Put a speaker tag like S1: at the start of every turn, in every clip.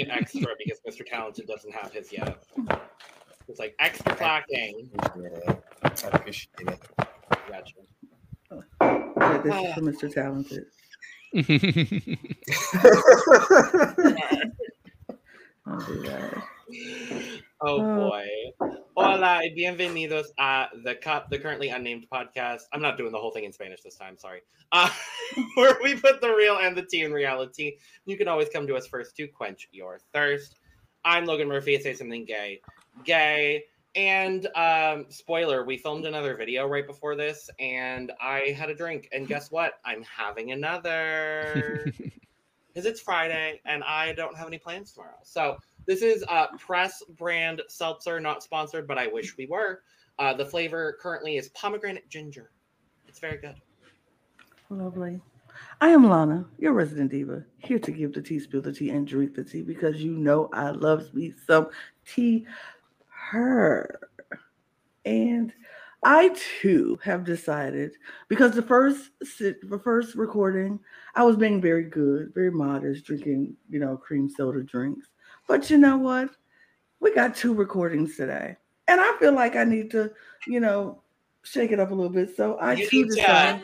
S1: I'm extra because Mr. Talented doesn't have his yet. It's like extra clacking.
S2: Appreciate. I appreciate it.
S1: Gotcha.
S3: Yeah, this is for Mr. Talented. I'll do that.
S1: Oh
S3: Uh,
S1: boy. Hola y bienvenidos a the cup, the currently unnamed podcast. I'm not doing the whole thing in Spanish this time, sorry. Uh, where we put the real and the tea in reality. You can always come to us first to quench your thirst. I'm Logan Murphy. Say something gay, gay. And um, spoiler, we filmed another video right before this, and I had a drink. And guess what? I'm having another because it's Friday and I don't have any plans tomorrow. So this is uh, Press brand seltzer, not sponsored, but I wish we were. Uh, the flavor currently is pomegranate ginger. It's very good.
S3: Lovely. I am Lana, your resident diva, here to give the tea, spill the tea, and drink the tea because you know I love me some tea. Her. And I too have decided because the first the first recording, I was being very good, very modest, drinking, you know, cream soda drinks. But you know what? We got two recordings today. And I feel like I need to, you know, shake it up a little bit. So I
S1: You
S3: too decided.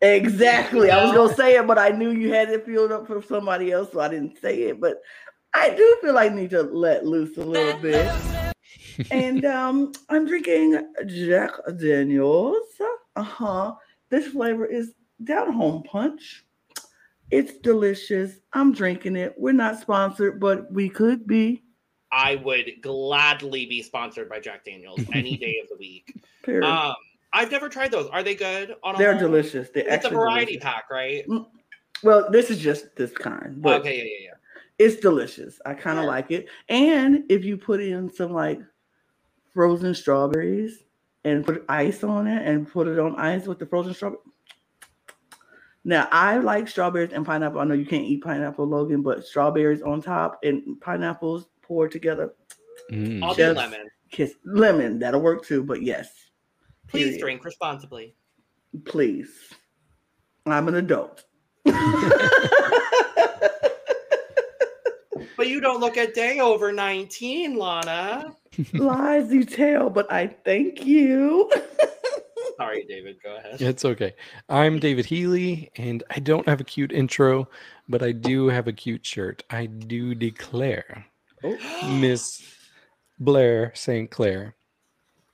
S3: Exactly. I was gonna say it, but I knew you had it filled up for somebody else, so I didn't say it. But I do feel like I need to let loose a little bit. and um, I'm drinking Jack Daniels. Uh-huh. This flavor is down home punch. It's delicious. I'm drinking it. We're not sponsored, but we could be.
S1: I would gladly be sponsored by Jack Daniels any day of the week. Um, I've never tried those. Are they good? On
S3: They're delicious. They're
S1: It's a variety
S3: delicious.
S1: pack, right?
S3: Well, this is just this kind, but
S1: okay, yeah, yeah, yeah.
S3: it's delicious. I kind of
S1: Yeah.
S3: like it. And if you put in some like frozen strawberries and put ice on it and put it on ice with the frozen strawberry. Now I like strawberries and pineapple. I know you can't eat pineapple, Logan, but strawberries on top and pineapples poured together.
S4: Mm.
S1: I'll do lemon.
S3: Kiss lemon, that'll work too. But yes,
S1: Please
S3: period.
S1: drink responsibly.
S3: Please, I'm an adult.
S1: But you don't look a day over 19, Lana.
S3: Lies you tell, but I thank you.
S1: Sorry, David. Go ahead.
S4: It's okay. I'm David Healy, and I don't have a cute intro, but I do have a cute shirt. I do declare Miss Blair St. Clair.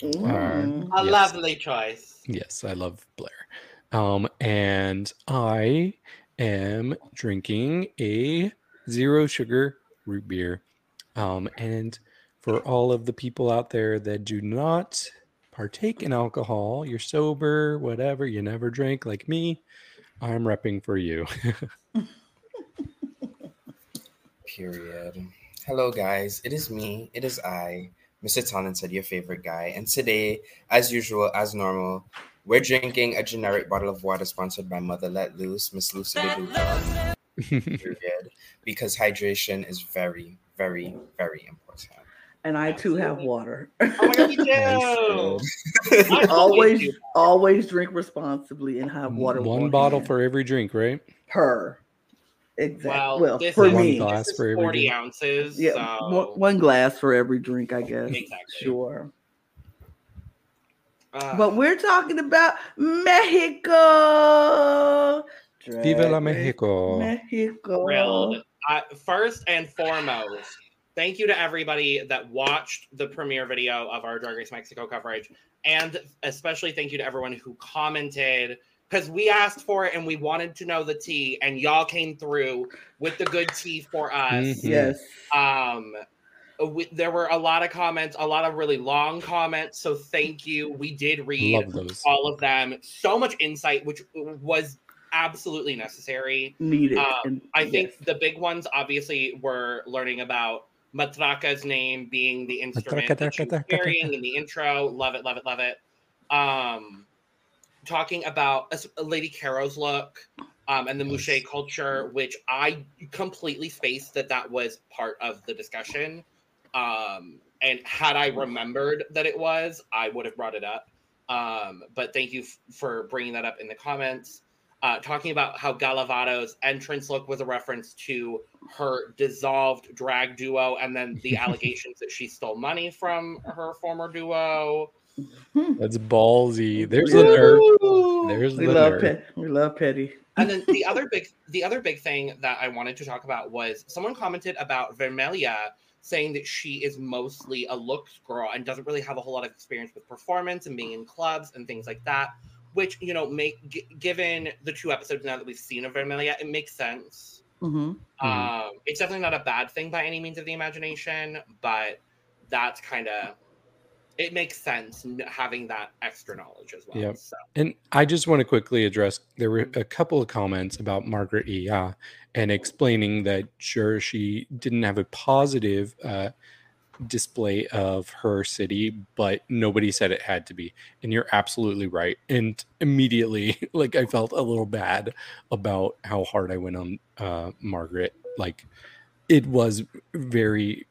S3: Mm.
S1: A
S4: Yes.
S1: lovely choice.
S4: Yes, I love Blair. Um, and I am drinking a zero sugar root beer. Um, and for all of the people out there that do not partake in alcohol, you're sober, whatever, you never drink like me, I'm repping for you.
S2: Period. Hello, guys. It is me. It is I, Mr. Talented, your favorite guy. And today, as usual, as normal, we're drinking a generic bottle of water sponsored by Mother Let Loose, Miss Lucy. Period. Because hydration is very, very, very important.
S3: And I too have water.
S1: Oh my god, me too.
S4: Nice.
S1: I
S3: always, always drink responsibly and have water.
S4: One
S3: on
S4: bottle for every drink, right?
S3: per. Exactly.
S1: Well,
S3: Well,
S1: this
S3: for
S1: is,
S4: One
S3: me,
S4: glass
S1: this is
S4: for every
S1: 40
S4: drink.
S1: ounces.
S3: yeah,
S1: so
S3: one, one glass for every drink, I guess.
S1: Exactly.
S3: Sure.
S1: uh,
S3: But we're talking about Mexico.
S4: Viva la Mexico.
S3: Mexico.
S1: thrilled. Uh, first and foremost, thank you to everybody that watched the premiere video of our Drag Race Mexico coverage, and especially thank you to everyone who commented because we asked for it and we wanted to know the tea, and y'all came through with the good tea for us.
S4: Mhm.
S3: Yes.
S1: Um, we, there were a lot of comments, a lot of really long comments. So thank you. We did read all of them. So much insight, which was absolutely necessary.
S3: Needed.
S1: Um,
S3: and
S1: I think
S3: yes.
S1: the big ones, obviously, were learning about Matraka's name being the instrument that she was
S4: traca, traca,
S1: carrying in the intro. Love it, love it, love it. Um, talking about uh, Lady Kero's look um, and the
S4: Yes.
S1: Muxe culture, which I completely spaced that that was part of the discussion. Um, and had I remembered that it was, I would have brought it up. Um, but thank you f- for bringing that up in the comments. Uh, talking about how Gala Varo's entrance look was a reference to her dissolved drag duo, and then the allegations that she stole money from her former duo.
S4: That's ballsy. There's the nerve. There's
S3: we
S4: the
S3: love
S4: nerve.
S3: Petty. We love Petty.
S1: And then the other big, the other big thing that I wanted to talk about was someone commented about Vermelha saying that she is mostly a looks girl and doesn't really have a whole lot of experience with performance and being in clubs and things like that. Which you know, make g- given the two episodes now that we've seen of Vermelha, it makes sense.
S3: hmm
S4: Mhm.
S1: Um, it's definitely not a bad thing by any means of the imagination, but that's kind of it makes sense having that extra knowledge as well.
S4: Yep.
S1: So
S4: And I just want to quickly address there were a couple of comments about Margaret Y Ya and explaining that sure she didn't have a positive uh, display of her city, but nobody said it had to be. And you're absolutely right. And immediately, like I felt a little bad about how hard I went on uh, Margaret. Like it was very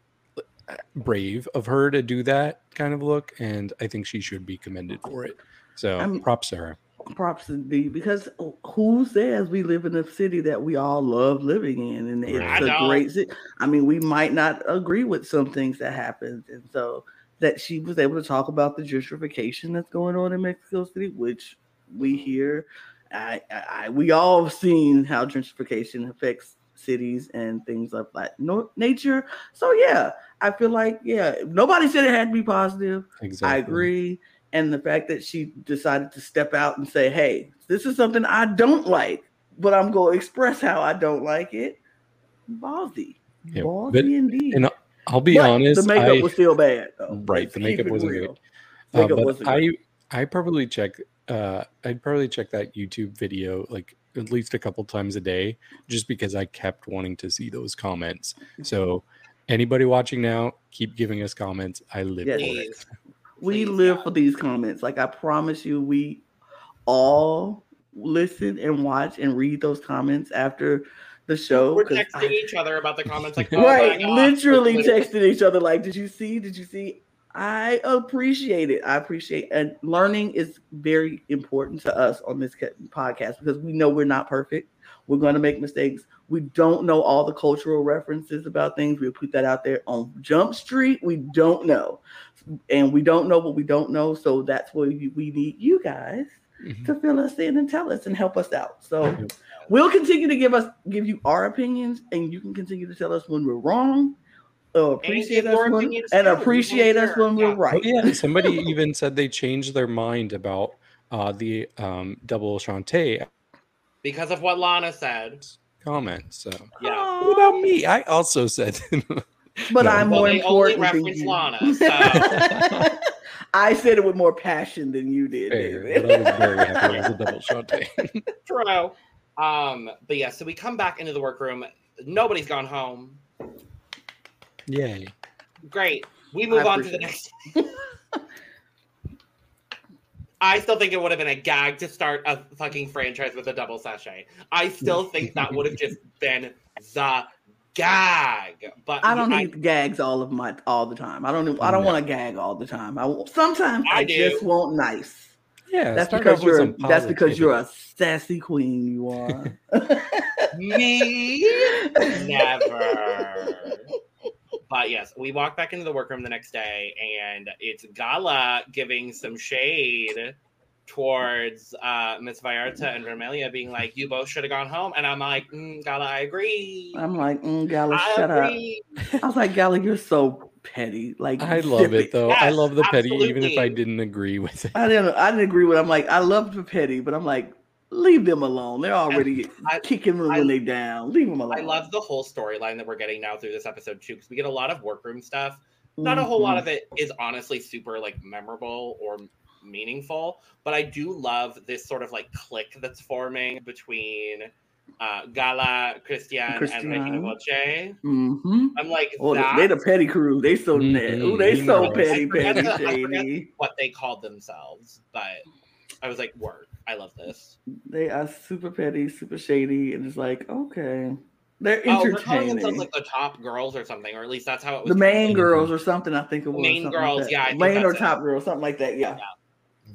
S4: uh, brave of her to do that kind of look, and I think she should be commended for it. So
S3: I'm-
S4: props to her.
S3: Props to D because uh, who says we live in a city that we all love living in, and it's
S1: I
S3: a
S1: know.
S3: great city. I mean, we might not agree with some things that happens, and so that she was able to talk about the gentrification that's going on in Mexico City, which we hear. I, I, I we all have seen how gentrification affects cities and things of that no, nature. So yeah, I feel like yeah, nobody said it had to be positive.
S4: Exactly.
S3: I agree. And the fact that she decided to step out and say, hey, this is something I don't like, but I'm going to express how I don't like it. Ballsy.
S4: Yeah,
S3: Ballsy
S4: but-
S3: indeed.
S4: and I'll be
S3: But
S4: honest.
S3: The makeup
S4: I,
S3: was still bad. Though.
S4: right, the makeup wasn't
S3: real.
S4: good. Uh,
S3: Makeup
S4: but
S3: wasn't
S4: I
S3: good.
S4: I probably check uh I'd probably check that YouTube video like at least a couple times a day just because I kept wanting to see those comments. So anybody watching now, keep giving us comments. I live
S3: Yes.
S4: for it.
S3: We
S1: Please,
S3: live
S1: God.
S3: for these comments. Like I promise you, we all listen and watch and read those comments after the show.
S1: We're texting
S3: I-
S1: each other about the comments, like, oh
S3: right,
S1: my God.
S3: literally
S1: Literally.
S3: texting each other like, "Did you see? Did you see?" I appreciate it. I appreciate and learning is very important to us on this podcast because we know we're not perfect. We're going to make mistakes. We don't know all the cultural references about things. We'll put that out there on Jump Street. We don't know, and we don't know what we don't know. So that's where we we need you guys
S4: Mhm.
S3: to fill us in and tell us and help us out. So we'll continue to give us give you our opinions, and you can continue to tell us when we're wrong, or appreciate
S1: give
S3: us when, and appreciate us when we're right.
S4: Oh, yeah, somebody even said they changed their mind about uh the um double Shantay
S1: because of what Lana said.
S4: comment. So
S1: Yeah.
S4: what about me? I also said
S3: But
S4: No.
S3: I'm
S1: Well,
S3: more
S1: they only
S3: important than
S1: reference
S3: you.
S1: Lana, so-
S3: I said it with more passion than you did.
S4: fair, but I was very happy with the double Shantay.
S1: True. Um, but yeah, so we come back into the workroom. Nobody's gone home.
S4: Yay.
S1: Great. We move
S3: I
S1: on to the next. I still think it would have been a gag to start a fucking franchise with a double sashay. I still think that would have just been the gag. But
S3: I don't need gags all of my all the time. I don't. I don't
S4: No.
S3: want to gag all the time. I sometimes I,
S1: I
S3: just want nice.
S4: Yeah,
S3: That's because you're.
S4: some
S3: That's because you're a sassy queen. You are.
S1: me never. But yes, we walk back into the workroom the next day, and it's Gala giving some shade towards uh, Miss Vallarta and Vermelha, being like, "You both should have gone home." And I'm like, mm, "Gala, I agree.
S3: I'm like, mm, Gala,
S1: I
S3: shut up. I was like, Gala, you're so petty. Like,
S4: I love it though. I love the petty, even if I didn't agree with it.
S3: I didn't. I didn't agree with. I'm like, I love the petty, but I'm like, leave them alone. They're already
S1: I-
S3: kicking them
S1: I-
S3: when they down. Leave them alone.
S1: I love the whole storyline that we're getting now through this episode too, because we get a lot of workroom stuff. Not a whole lot of it is honestly super like memorable or meaningful, but I do love this sort of like click that's forming between uh, Gala, Cristian, and
S3: Cristian.
S1: Regina Voce.
S3: Mm-hmm.
S1: I'm like,
S3: Oh,
S1: that,
S3: they the petty crew. They so
S4: Mhm,
S3: net. Ooh, they
S4: you
S3: so petty, petty,
S1: the-
S3: shady.
S1: what they called themselves, but I was like, word, I love this.
S3: They are super petty, super shady, and it's like, okay, they're
S1: Oh, they're calling
S3: entertaining.
S1: themselves like the top girls or something, or at least that's how it was.
S3: the main girls or something. I think it was
S1: Main
S3: something like
S1: girls,
S3: that.
S1: yeah,
S3: main or
S1: that's it.
S3: top girls, something like that. Yeah.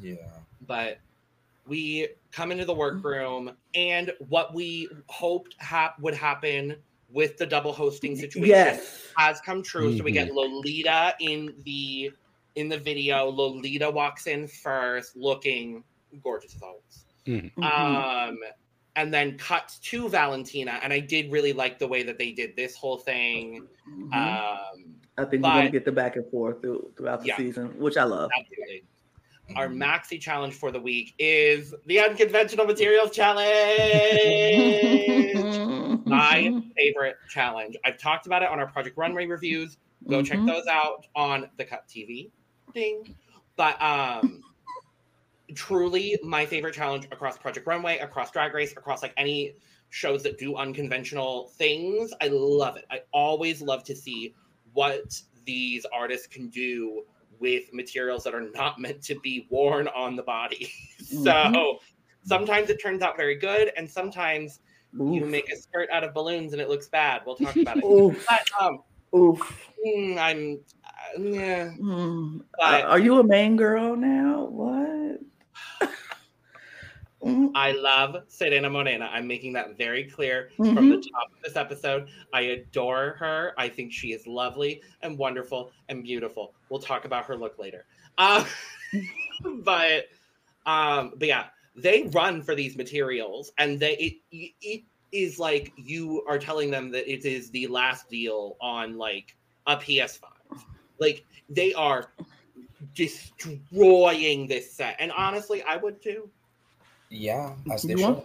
S2: Yeah.
S1: but we come into the workroom and what we hoped hap- would happen with the double hosting situation
S3: Yes.
S1: has come true. So we
S4: Mm-hmm.
S1: get Lolita in the in the video. Lolita walks in first, looking gorgeous as always.
S3: Mhm.
S1: Um, and then cuts to Valentina, and I did really like the way that they did this whole thing.
S3: Mhm.
S1: Um,
S3: I think we're gonna get the back and forth through, throughout the
S1: Yeah.
S3: season, which I love.
S1: absolutely. Our maxi challenge for the week is the unconventional materials challenge. My favorite challenge. I've talked about it on our Project Runway reviews. Go check
S3: Mhm.
S1: those out on the Cut TV. Ding. But um truly my favorite challenge across Project Runway, across Drag Race, across like any shows that do unconventional things. I love it. I always love to see what these artists can do with materials that are not meant to be worn on the body. so
S3: Mhm.
S1: sometimes it turns out very good, and sometimes you make a skirt out of balloons and it looks bad. We'll talk about it.
S3: Oof.
S1: But um,
S3: Oof.
S1: mm, I'm uh, yeah.
S3: Mm.
S1: But-
S3: Are you a main girl now? What? Mm.
S1: I love Serena Morena. I'm making that very clear from the top of this episode. I adore her. I think she is lovely and wonderful and beautiful. We'll talk about her look later. Uh, but um, but yeah, they run for these materials, and they it, it is like you are telling them that it is the last deal on like a PS5. Like they are destroying this set, and honestly, I would too.
S2: Yeah, as they
S3: You
S2: should.
S3: want,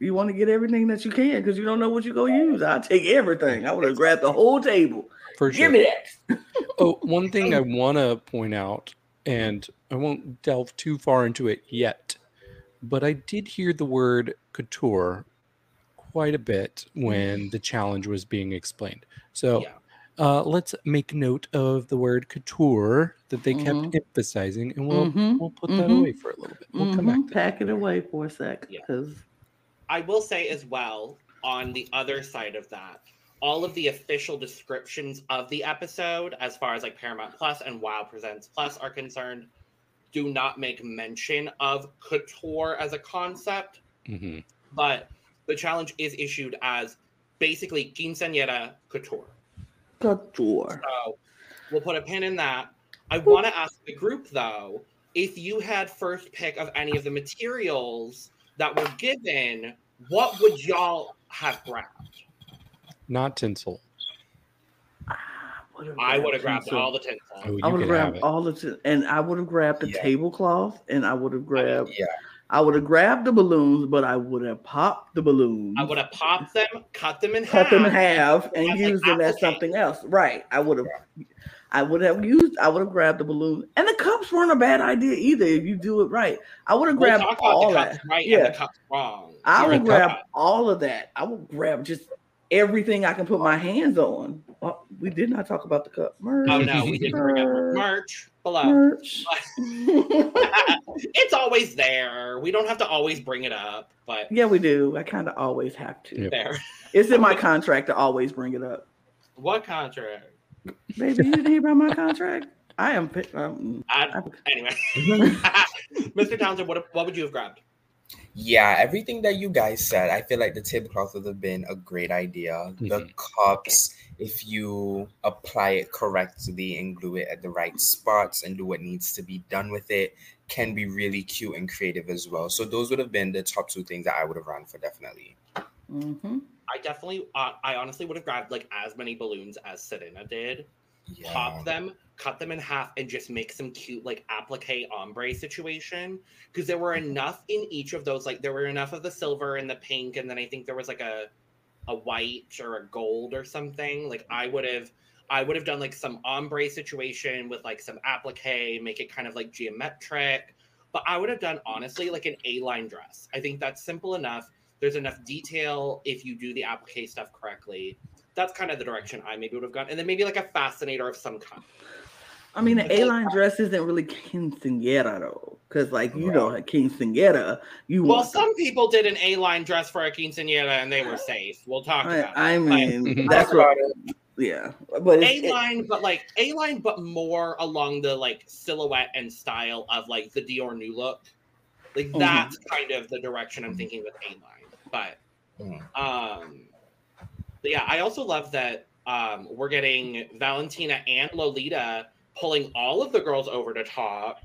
S3: you want to get everything that you can because you don't know what you're gonna use. I'll take everything. I would have grabbed the whole table.
S4: For sure.
S3: Give me that.
S4: Oh, one thing I want to point out, and I won't delve too far into it yet, but I did hear the word couture quite a bit when the challenge was being explained. So
S1: Yeah.
S4: Uh, let's make note of the word couture that they kept
S3: Mhm.
S4: emphasizing, and we'll
S3: Mhm.
S4: we'll put that
S3: Mhm.
S4: away for a little bit. We'll come back.
S3: Mhm.
S4: To that.
S3: Pack it away for a sec
S1: Yeah.
S3: because
S1: I will say as well, on the other side of that, all of the official descriptions of the episode, as far as like Paramount Plus and Wow Presents Plus are concerned, do not make mention of couture as a concept,
S4: Mhm.
S1: but the challenge is issued as basically quinceañera couture.
S3: Couture.
S1: So we'll put a pin in that. I want to ask the group though, if you had first pick of any of the materials that were given, what would y'all have grabbed?
S4: Not tinsel.
S1: I would have grabbed all the tinsel.
S4: Oh,
S3: I would have
S4: have
S3: grabbed all the t- and I would have grabbed the
S2: Yeah.
S3: tablecloth and I would have grabbed
S2: Yeah,
S3: I would have grabbed the balloons, but I would have popped the balloons.
S1: I would have popped them, cut them in
S3: cut
S1: half.
S3: them in half and
S1: As, like,
S3: used them as something else. Right. I would have I would have used I would have grabbed the balloon. And the cups weren't a bad idea either if you do it right. I would have
S1: We'll
S3: grabbed
S1: about
S3: all
S1: the cups
S3: that.
S1: right
S3: Yeah.
S1: and the cups wrong.
S3: I would grab all of that. I would grab just everything I can put my hands on. Oh, we did not talk about the cup merch.
S1: Oh no, we didn't bring up merch below.
S3: merch.
S1: it's always there. We don't have to always bring it up, but
S3: yeah, we do. I kind of always have to.
S4: Yeah.
S1: there.
S3: It's in my contract to always bring it up.
S1: What contract?
S3: Baby, you didn't hear about my contract? I am. Um,
S1: I, anyway, Mr. Townsend, what what would you have grabbed?
S2: Yeah. Everything that you guys said, I feel like the tablecloth would have been a great idea. The
S4: Mhm.
S2: cups, if you apply it correctly and glue it at the right spots and do what needs to be done with it, can be really cute and creative as well. So those would have been the top two things that I would have run for definitely.
S3: mhm.
S1: I definitely, uh, I honestly would have grabbed like as many balloons as Serena did,
S2: Yeah.
S1: pop them, cut them in half, and just make some cute like applique ombre situation. Because there were enough in each of those. Like there were enough of the silver and the pink, and then I think there was like a a white or a gold or something. Like I would have. I would have done like some ombre situation with like some applique, make it kind of like geometric. But I would have done honestly like an A line dress. I think that's simple enough. There's enough detail if you do the applique stuff correctly. That's kind of the direction I maybe would have gone. And then maybe like a fascinator of some kind.
S3: I mean, the A-line dress isn't really quinceañera though, because like you know, a quinceañera, you
S1: Well,
S3: want.
S1: some people did an A line dress for a quinceanera and they were safe. We'll talk
S3: I,
S1: about it.
S3: I mean,
S4: Mhm.
S3: that's what. Yeah, but
S1: A
S3: it's, it,
S1: line, but like A line, but more along the like silhouette and style of like the Dior new look. Like
S3: Mhm.
S1: that's kind of the direction I'm thinking with A line. But
S2: Mhm.
S1: um but yeah, I also love that um we're getting Valentina and Lolita pulling all of the girls over to talk,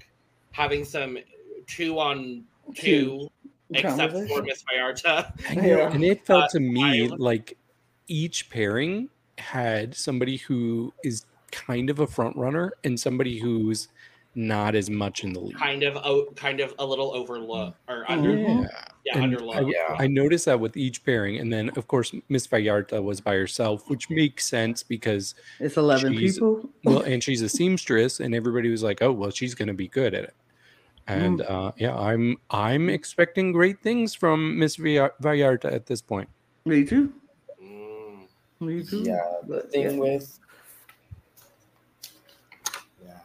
S1: having some two on two, except for Miss Vallarta.
S4: And,
S3: Yeah.
S4: and it felt
S1: Uh,
S4: to me
S1: I-
S4: like each pairing had somebody who is kind of a front runner and somebody who's not as much in the lead.
S1: Kind of oh, kind of a little overlooked or under.
S4: Yeah.
S1: yeah, underlooked.
S2: Yeah.
S4: I noticed that with each pairing. And then, of course, Miss Vallarta was by herself, which makes sense because,
S3: It's 11 people.
S4: well, and she's a seamstress, and everybody was like, oh, well, she's going to be good at it. And
S3: Mm.
S4: uh, yeah, I'm I'm expecting great things from Miss Vallar- Vallarta at this point.
S3: Me too.
S1: Mm.
S3: Me too.
S2: Yeah, the thing
S3: yeah.
S2: with yeah,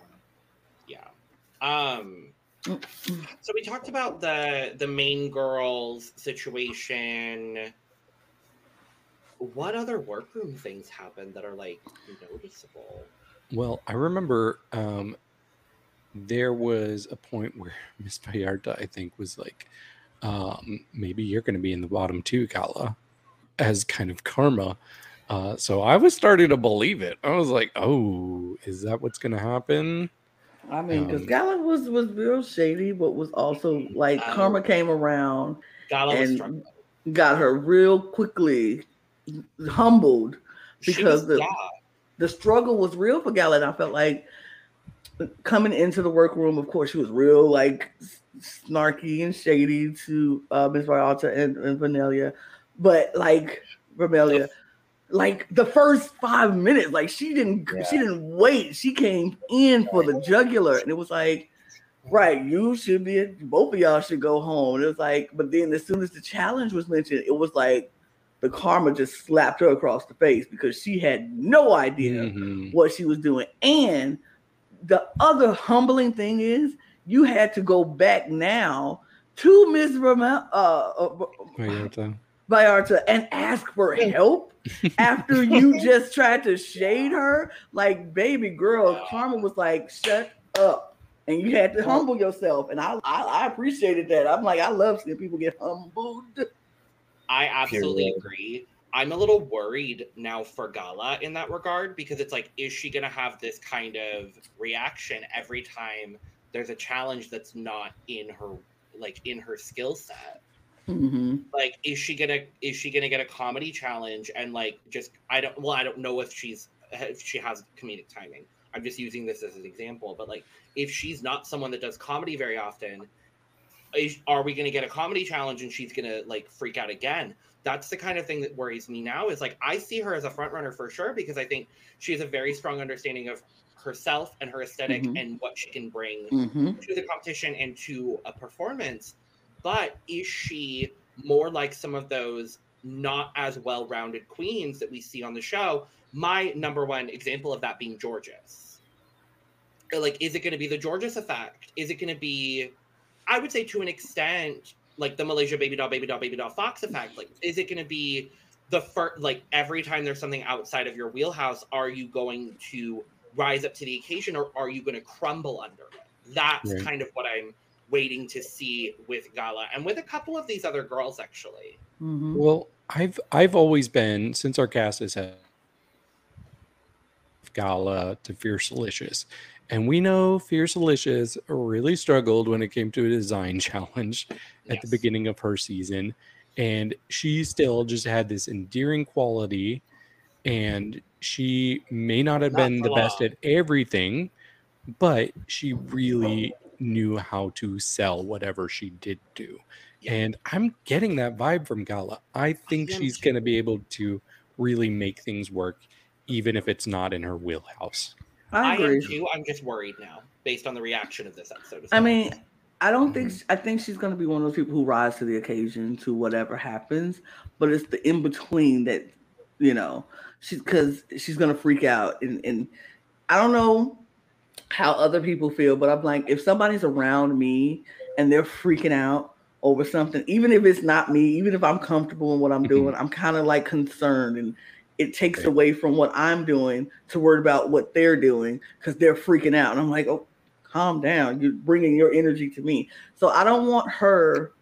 S1: Yeah. Um so we talked about the the main girls situation. What other workroom things happened that are like noticeable?
S4: Well, I remember um, there was a point where Miss Vallarta, I think, was like, um, maybe you're going to be in the bottom two, Gala, as kind of karma. Uh, so I was starting to believe it. I was like, oh, is that what's going to happen?
S3: I mean, because
S4: Um,
S3: Gala was was real shady, but was also like
S1: Um,
S3: Karma came around
S1: Gala
S3: and
S1: struggling.
S3: got her real quickly humbled because the-
S1: yeah,
S3: the struggle was real for Gala. And I felt like coming into the workroom, of course, she was real like snarky and shady to uh, Miss Vallarta and, and Vanilla, but like Vermelha, like the first five minutes, like she didn't she didn't wait. She came in for the jugular, and it was like. Right, you should be. Both of y'all should go home. And it was like, but then as soon as the challenge was mentioned, it was like the karma just slapped her across the face because she had no idea
S4: Mhm.
S3: what she was doing. And the other humbling thing is you had to go back now to Miss Ramel, uh, uh.
S4: Vallarta
S3: and ask for help after you just tried to shade her. Like, baby girl, Karma was like, shut up. And you had to humble yourself. And I, I, I appreciated that. I'm like, I love seeing people get humbled.
S1: I absolutely
S2: Period.
S1: agree. I'm a little worried now for Gala in that regard because it's like, is she gonna have this kind of reaction every time there's a challenge that's not in her like in her skill set?
S3: Mm-hmm.
S1: Like, is she gonna is she gonna get a comedy challenge and like just I don't well I don't know if she's if she has comedic timing. I'm just using this as an example, but like if she's not someone that does comedy very often, is, are we to get a comedy challenge and she's to like freak out again? That's the kind of thing that worries me now. Is like I see her as a front runner for sure because I think she has a very strong understanding of herself and her esthetic
S3: Mhm.
S1: and what she can bring
S3: Mm-hmm.
S1: to the competition and to a performance. But is she more like some of those not as well rounded queens that we see on the show? My number one example of that being Georges. Like, is it going to be the Georges effect? Is it going to be, I would say to an extent, like the Malaysia baby doll, baby doll, baby doll Foxx effect? Like, is it going to be the first, like every time there's something outside of your wheelhouse, are you going to rise up to the occasion or are you going to crumble under it? That's
S4: Right.
S1: kind of what I'm waiting to see with Gala and with a couple of these other girls, actually.
S3: Mm-hmm.
S4: Well, I've I've always been since our cast has had Gala to Fierce Delicious, and we know Fierce Delicious really struggled when it came to a design challenge at the beginning of her season, and she still just had this endearing quality, and she may not have
S1: Not
S4: been
S1: for
S4: the best at everything, but she really knew how to sell whatever she did do.
S1: Yeah.
S4: And I'm getting that vibe from Gala. I think
S1: am
S4: she's going to be able to really make things work, even if it's not in her wheelhouse.
S3: I
S1: I,
S3: agree.
S1: am too. I'm just worried now based on the reaction of this episode.
S3: I mean, I don't think mm-hmm. I think she's going to be one of those people who rise to the occasion to whatever happens, but it's the in between that you know she's because she's going to freak out and and I don't know how other people feel, but I'm like if somebody's around me and they're freaking out over something, even if it's not me, even if I'm comfortable in what I'm
S4: Mhm.
S3: doing, I'm kind of like concerned and it takes
S4: Right.
S3: away from what I'm doing to worry about what they're doing because they're freaking out. And I'm like, oh, calm down. You're bringing your energy to me. So I don't want her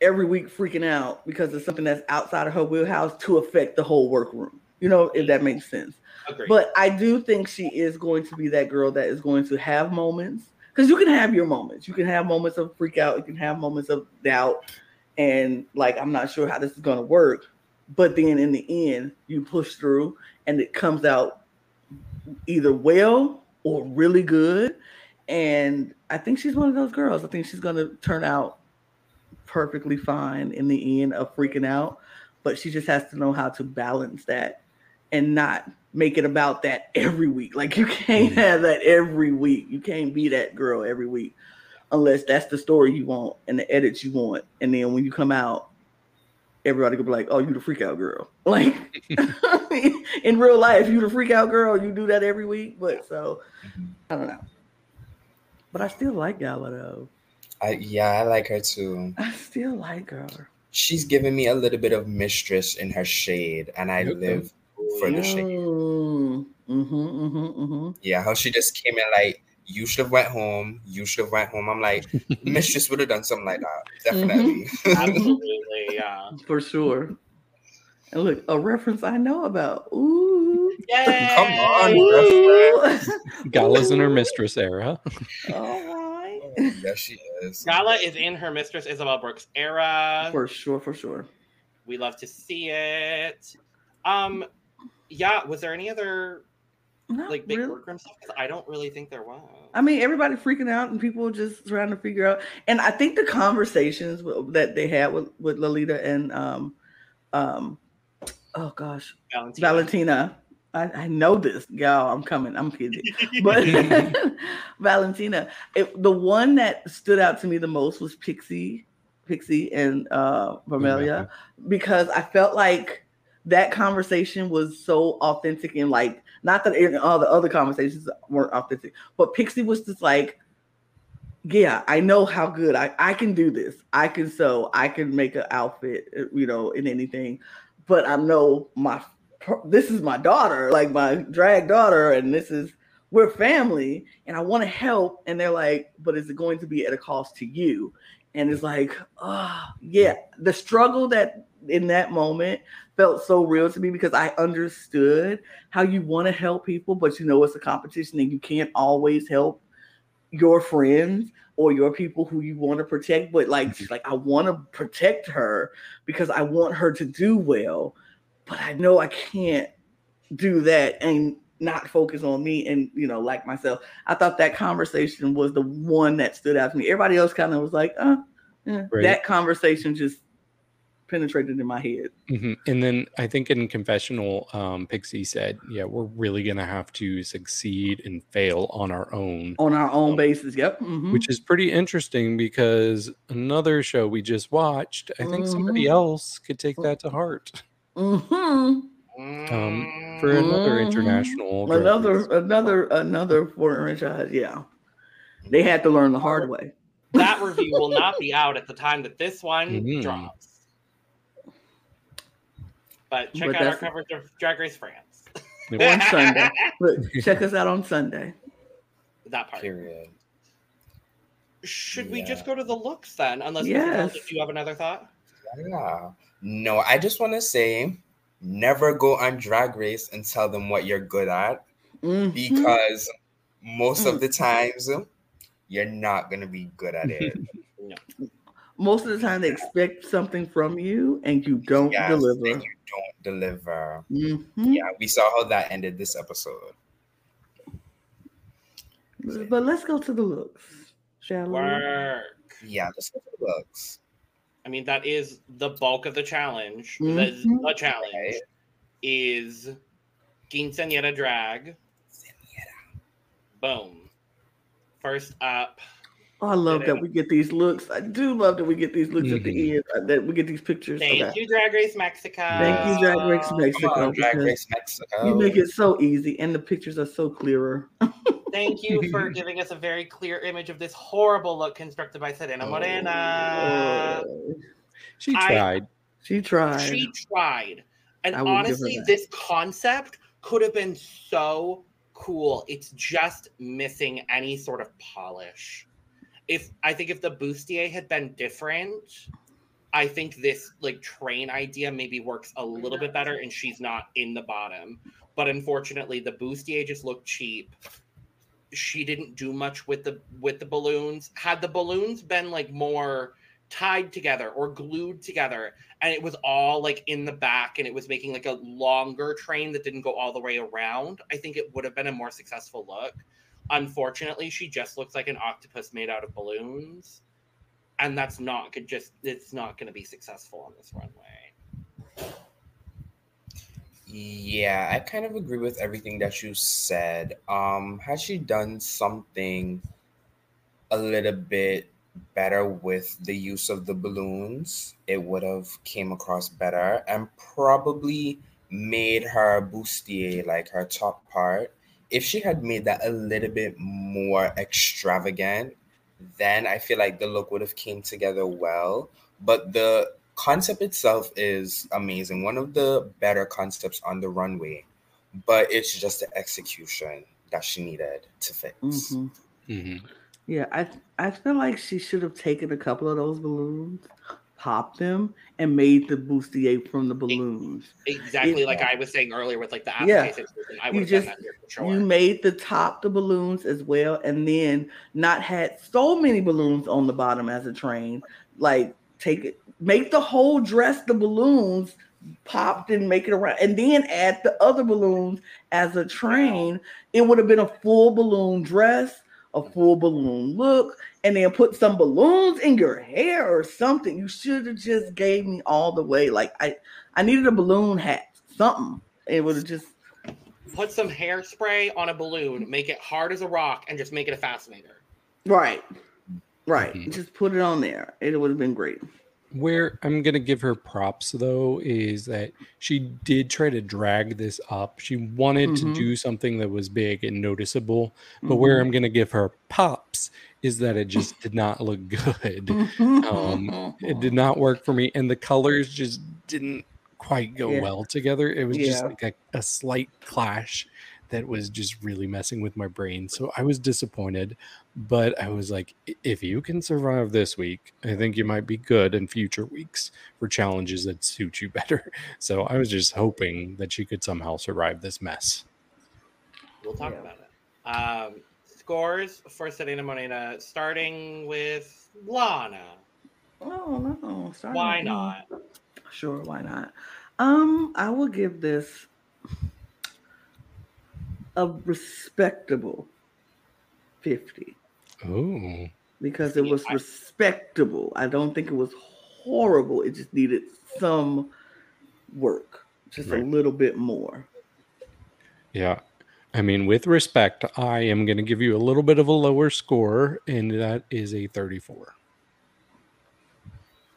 S3: every week freaking out because of something that's outside of her wheelhouse to affect the whole workroom. You know, if that makes sense.
S1: Agreed.
S3: But I do think she is going to be that girl that is going to have moments because you can have your moments. You can have moments of freak out. You can have moments of doubt, and like I'm not sure how this is going to work. But then in the end, you push through, and it comes out either well or really good. And I think she's one of those girls. I think she's going to turn out perfectly fine in the end of freaking out. But she just has to know how to balance that and not make it about that every week. Like you can't mm-hmm. have that every week. You can't be that girl every week unless that's the story you want and the edits you want. And then when you come out, everybody could be like, "Oh, you the freak out girl." Like in real life, you the freak out girl. You do that every week. But so mm-hmm. I don't know. But I still like Gala though.
S2: I, yeah, I like her too.
S3: I still like her.
S2: She's giving me a little bit of mistress in her shade, and I
S4: Okay.
S2: live for the shade.
S3: Mm, mm-hmm, mm-hmm, mm-hmm.
S2: Yeah, how she just came in like, you should have went home. You should have went home. I'm like, mistress would have done something like that. Definitely.
S1: Absolutely, yeah.
S3: For sure. And look, a reference I know about. Ooh.
S1: Yay!
S2: Come on,
S3: Ooh.
S4: Gala's in her mistress era.
S3: All right.
S2: yes, she is.
S1: Gala is in her Mistress Isabel Brooks era.
S3: For sure, for sure.
S1: We love to see it. Um, yeah. Was there any other
S3: Not
S1: like big
S3: really.
S1: workroom stuff? 'Cause I don't really think there was.
S3: I mean, everybody freaking out and people just trying to figure out. And I think the conversations that they had with, with Lolita and um um oh gosh,
S1: Valentina.
S3: Valentina. I, I know this, gal. I'm coming. I'm kidding. But Valentina, it, the one that stood out to me the most was Pixie, Pixie and uh Vermelha, because I felt like that conversation was so authentic and like not that all the other conversations weren't authentic, but Pixie was just like, yeah, I know how good I, I can do this. I can sew, I can make an outfit, you know, in anything. But I know my this is my daughter, like my drag daughter, and this is we're family, and I want to help. And they're like, but is it going to be at a cost to you? And it's like, oh yeah, the struggle that in that moment felt so real to me because I understood how you want to help people, but you know it's a competition and you can't always help your friends or your people who you want to protect. But like she's like, I want to protect her because I want her to do well, but I know I can't do that and not focus on me and you know like myself. I thought that conversation was the one that stood out to me. Everybody else kind of was like, uh, eh.
S4: Right.
S3: that conversation just penetrated in my head.
S4: Mhm. And then I think in confessional, um, Pixie said, "Yeah, we're really gonna have to succeed and fail on our own,"
S3: on our own basis. Yep. mhm.
S4: which is pretty interesting because another show we just watched, I think somebody
S3: Mhm.
S4: else could take that to heart
S3: Mhm.
S4: Um, for another
S3: Mhm.
S4: international.
S3: another
S4: race.
S3: another another foreign franchise. Yeah, they had to learn the hard way.
S1: that review will not be out at the time that this one drops. But check
S3: But
S1: out our
S3: that's-
S1: coverage of Drag Race France.
S3: On Sunday, check us out on Sunday.
S1: that part.
S2: Period.
S1: Should we just go to the looks then? Unless
S3: Yes.
S1: You have another thought?
S2: Yeah. No, I just want to say never go on drag race and tell them what you're good at
S3: Mhm.
S2: because most
S3: Mm.
S2: of the times you're not going to be good at it.
S3: Most of the time, they expect something from you, and you don't
S2: Yes,
S3: deliver.
S2: and you don't deliver.
S3: Mhm.
S2: Yeah, we saw how that ended this episode.
S3: But let's go to the looks, shall we?
S1: Work.
S2: Yeah, let's go for the looks.
S1: I mean, that is the bulk of the challenge. The,
S3: Mhm.
S1: the challenge
S2: Right.
S1: is Quinceañera drag. Boom. First up,
S3: Oh, I love that we get these looks. I do love that we get these looks at the end. uh, That we get these pictures.
S1: thank
S3: Okay.
S1: you, Drag Race Mexico.
S3: Thank you, Drag Race Mexico.
S2: on, Drag Race Mexico.
S3: You make it so easy, and the pictures are so clearer.
S1: Thank you for giving us a very clear image of this horrible look constructed by Serena. Morena.
S3: Oh,
S4: She
S1: I-
S4: tried.
S3: she tried.
S1: She tried. And
S3: I will give her
S1: honestly, this concept could have been so cool. It's just missing any sort of polish. If I think if the bustier had been different, I think this like train idea maybe works a little bit better, and she's not in the bottom. But unfortunately, the bustier just looked cheap. She didn't do much with the with the balloons. Had the balloons been like more tied together or glued together and it was all like in the back and it was making like a longer train that didn't go all the way around i think it would have been a more successful look unfortunately she just looks like an octopus made out of balloons and that's not good just it's not going to be successful on this runway
S2: Yeah, I kind of agree with everything that you said. Um, had she done something a little bit better with the use of the balloons, it would have came across better and probably made her bustier, like her top part. If she had made that a little bit more extravagant, then I feel like the look would have came together well. But the concept itself is amazing. One of the better concepts on the runway, but it's just the execution that she needed to fix.
S3: Mhm.
S4: Mhm.
S3: Yeah, I I feel like she should have taken a couple of those balloons, popped them, and made the bustier from the balloons.
S1: exactly
S3: It-
S1: like i was saying earlier with like the
S3: Yeah.
S1: aftertaste i
S3: You
S1: would
S3: just-
S1: that here for sure
S3: You made the top the balloons as well, and then not had so many balloons on the bottom as a train. Like take it, make the whole dress the balloons popped and make it around, and then add the other balloons as a train. It would have been a full balloon dress, a full balloon look, and then put some balloons in your hair or something. You should have just gave me all the way. Like I, I needed a balloon hat, something. It would have just
S1: put some hairspray on a balloon make it hard as a rock and just make it a fascinator
S3: Right. Right.
S4: Mhm.
S3: Just put it on there. It would have been great.
S4: Where I'm gonna give her props though is that she did try to drag this up. She wanted
S3: Mhm.
S4: to do something that was big and noticeable, but where I'm gonna give her pops is that it just did not look good. Um, It did not work for me, and the colors just didn't quite go
S3: Yeah.
S4: well together. It was just like a, a slight clash that was just really messing with my brain. So I was disappointed, but I was like, if you can survive this week, I think you might be good in future weeks for challenges that suit you better. So I was just hoping that she could somehow survive this mess.
S1: we'll talk
S3: Yeah.
S1: about it um scores for Serena Morena, starting with Lana.
S3: Oh no. Sorry.
S1: Why
S3: No.
S1: not?
S3: Sure, why not? Um, I will give this a respectable 50
S4: Oh,
S3: because it was respectable. I don't think it was horrible. It just needed some work, just
S4: Right.
S3: a little bit more.
S4: yeah. I mean, with respect, I am going to give you a little bit of a lower score, and that is a 34.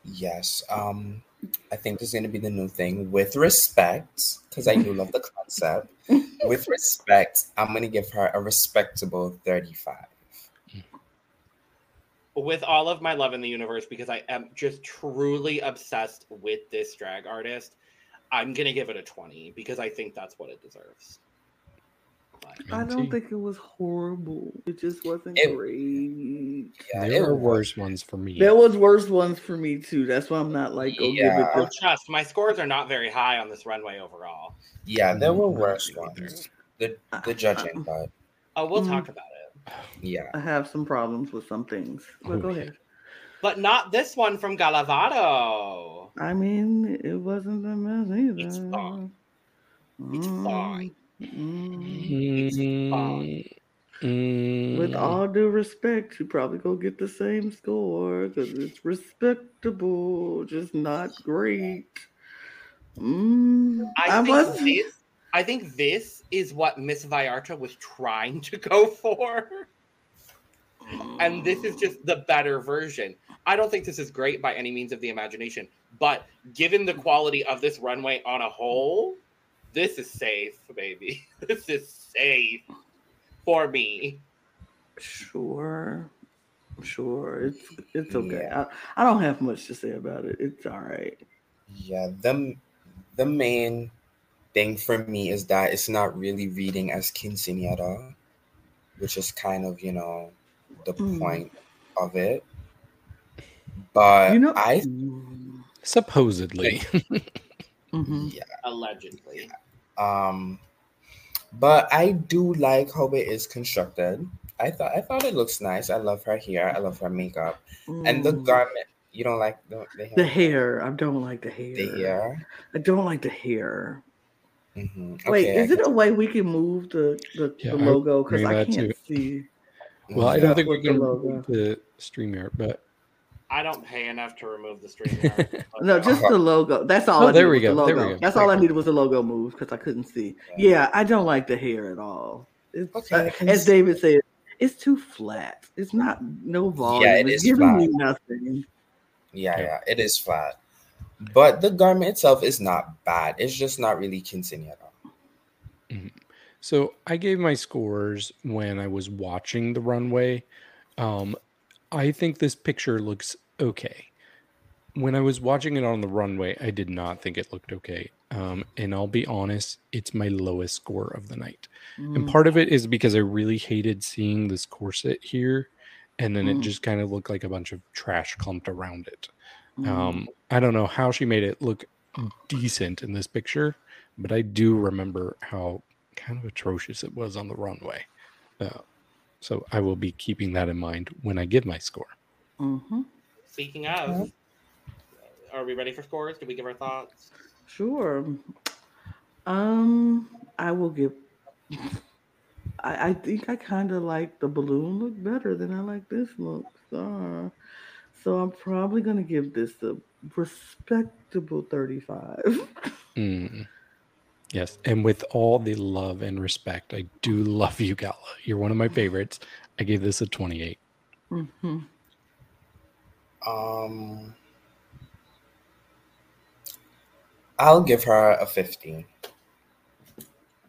S2: Yes. Um, I think this is gonna be the new thing. With respect, because I do love the concept. With respect, I'm gonna give her a respectable 35.
S1: With all of my love in the universe, because I am just truly obsessed with this drag artist, I'm gonna give it a 20 because I think that's what it deserves. But
S3: I don't think it was horrible. It just wasn't
S2: It-
S3: great.
S2: Yeah,
S4: there
S2: were
S4: worse ones for me.
S3: There was worse ones for me too. That's why I'm not like, go
S2: Yeah.
S3: give
S1: oh,
S3: it
S1: trust my scores are not very high on this runway overall.
S2: Yeah, there were
S4: Mm,
S2: worse
S4: me neither.
S2: ones. The
S3: the.
S2: the judging, but
S1: Oh, we'll
S3: Mhm.
S1: talk about it.
S2: yeah.
S3: I have some problems with some things. But
S4: Oh,
S3: go ahead.
S1: But not this one from Gala Varo.
S3: I mean, it wasn't a mess either.
S1: It's fine. It's
S3: Mm,
S1: fine.
S3: Mm.
S4: Mm,
S3: With all due respect, you probably go get the same score because it's respectable, just not great. Mm,
S1: I,
S3: I
S1: think
S3: was
S1: this. I think this is what Miss Vallarta was trying to go for, and this is just the better version. I don't think this is great by any means of the imagination, but given the quality of this runway on a whole, this is safe, baby. This is safe for me.
S3: Sure, sure. It's it's okay. I, I don't have much to say about it. It's all right.
S2: Yeah, the the main thing for me is that it's not really reading as quinceañera, which is kind of you know the
S3: Mm.
S2: point of it. But
S3: You know,
S2: I
S4: Supposedly.
S3: Mhm.
S2: yeah.
S1: Allegedly.
S2: Um, but I do like how it is constructed. I thought I thought it looks nice. I love her hair. I love her makeup and the
S3: Mm.
S2: garment. You don't like the the hair?
S3: The hair. I don't like the hair.
S2: The hair.
S3: I don't like the hair.
S2: hmm
S3: Wait, is it a way we can move the the,
S4: Yeah,
S3: the logo? Because
S4: agree
S3: I can't
S4: too.
S3: see.
S4: well, I don't think we
S3: With the
S4: can
S3: logo.
S4: move the stream here, but
S1: I don't pay enough to remove the stream.
S3: No, just the logo. That's all.
S4: Oh,
S3: I
S4: there
S3: needed
S4: we
S3: was the
S4: go, there we
S3: logo.
S4: go.
S3: That's all I needed was the logo move because I couldn't see. Yeah, I don't like the hair at all. It's,
S2: Okay,
S3: uh, as David said, it's too flat. It's not no volume.
S2: it
S3: it's
S2: is
S3: giving me
S2: flat.
S3: nothing.
S2: Yeah,
S4: Yeah.
S2: yeah, it is flat. But the garment itself is not bad. It's just not really quinceañera.
S4: So I gave my scores when I was watching the runway. Um, I think this picture looks okay. When I was watching it on the runway, I did not think it looked okay. Um, and I'll be honest, it's my lowest score of the night.
S3: Mm.
S4: And part of it is because I really hated seeing this corset here. And then it
S3: Mm.
S4: just kind of looked like a bunch of trash clumped around it.
S3: Mm.
S4: Um, I don't know how she made it look decent in this picture, but I do remember how kind of atrocious it was on the runway. Uh, so I will be keeping that in mind when I give my score.
S3: Mhm.
S1: Speaking of, are we ready for scores? Do we give our thoughts?
S3: Sure. Um, I will give. I, I think I kind of like the balloon look better than I like this look. So, so I'm probably gonna give this a respectable 35.
S4: Mm. Yes, and with all the love and respect, I do love you, Gala. You're one of my favorites. I gave this a 28.
S3: hmm
S2: Um, I'll give her a 15.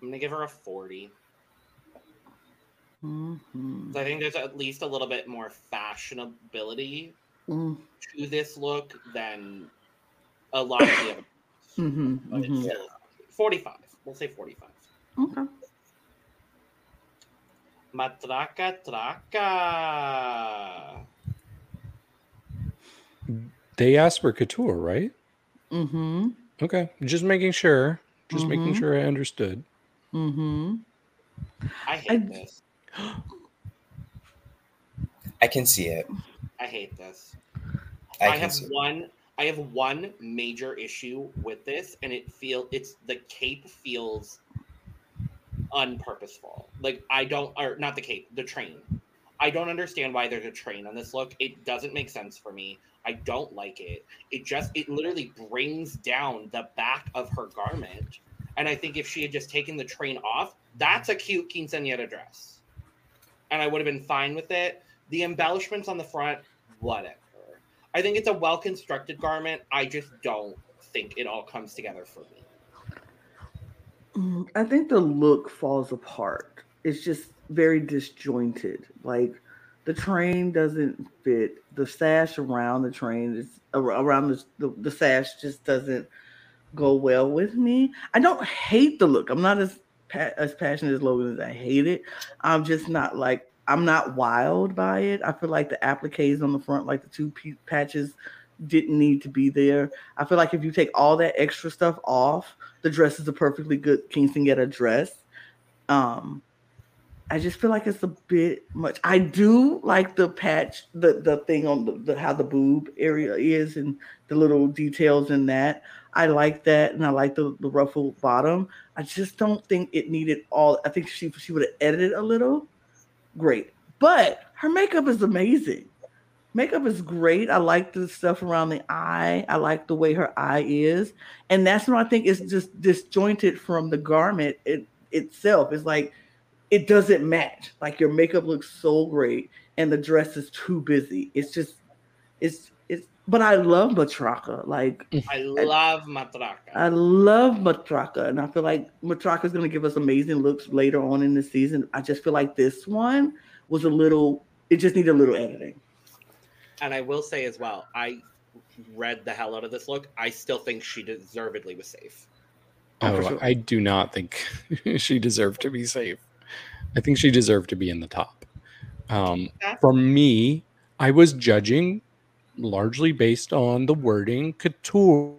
S1: I'm gonna give her a 40.
S3: hmm
S1: 'Cause I think there's at least a little bit more fashionability
S3: Mm-hmm.
S1: to this look than a lot of the other.
S3: hmm
S1: But it's still 45. We'll say 45.
S3: Okay.
S1: Matraka traca.
S4: They asked for couture, right?
S3: Mm hmm
S4: Okay, just making sure. Just making
S3: Mhm.
S4: sure I understood.
S3: Mm hmm
S1: I hate
S3: I-
S1: this.
S2: I can see it.
S1: I hate this.
S2: I,
S1: I, have
S2: see it.
S1: one. I have one major issue with this, and it feel it's the cape feels unpurposeful. Like I don't, or not the cape, the train. I don't understand why there's a train on this look. It doesn't make sense for me. I don't like it. It just, it literally brings down the back of her garment. And I think if she had just taken the train off, that's a cute quinceañera dress. And I would have been fine with it. The embellishments on the front, whatever. I think it's a well constructed garment. I just don't think it all comes together for me.
S3: Mm, I think the look falls apart. It's just very disjointed. Like the train doesn't fit. The sash around the train is around the, the the sash just doesn't go well with me. I don't hate the look. I'm not as pa- as passionate as Logan as I hate it. I'm just not like I'm not wild by it. I feel like the appliques on the front, like the two pe- patches, didn't need to be there. I feel like if you take all that extra stuff off, the dress is a perfectly good quinceañera dress. Um, I just feel like it's a bit much. I do like the patch, the the thing on the, the how the boob area is and the little details in that. I like that, and I like the, the ruffled bottom. I just don't think it needed all. I think she she would have edited a little. Great, but her makeup is amazing. Makeup is great. I like the stuff around the eye. I like the way her eye is, and that's what I think is just disjointed from the garment it, itself. It's like it doesn't match. Like your makeup looks so great, and the dress is too busy. It's just, it's it's. But I love Matraka. Like mm.
S1: I love Matraka.
S3: I love Matraka and I feel like Matraka is going to give us amazing looks later on in the season. I just feel like this one was a little. It just needed a little editing.
S1: and I will say as well, I read the hell out of this look. I still think she deservedly was safe.
S3: Oh,
S4: Oh,
S3: sure.
S4: I do not think she deserved to be safe. I think she deserved to be in the top. Um, for me, I was judging largely based on the wording couture.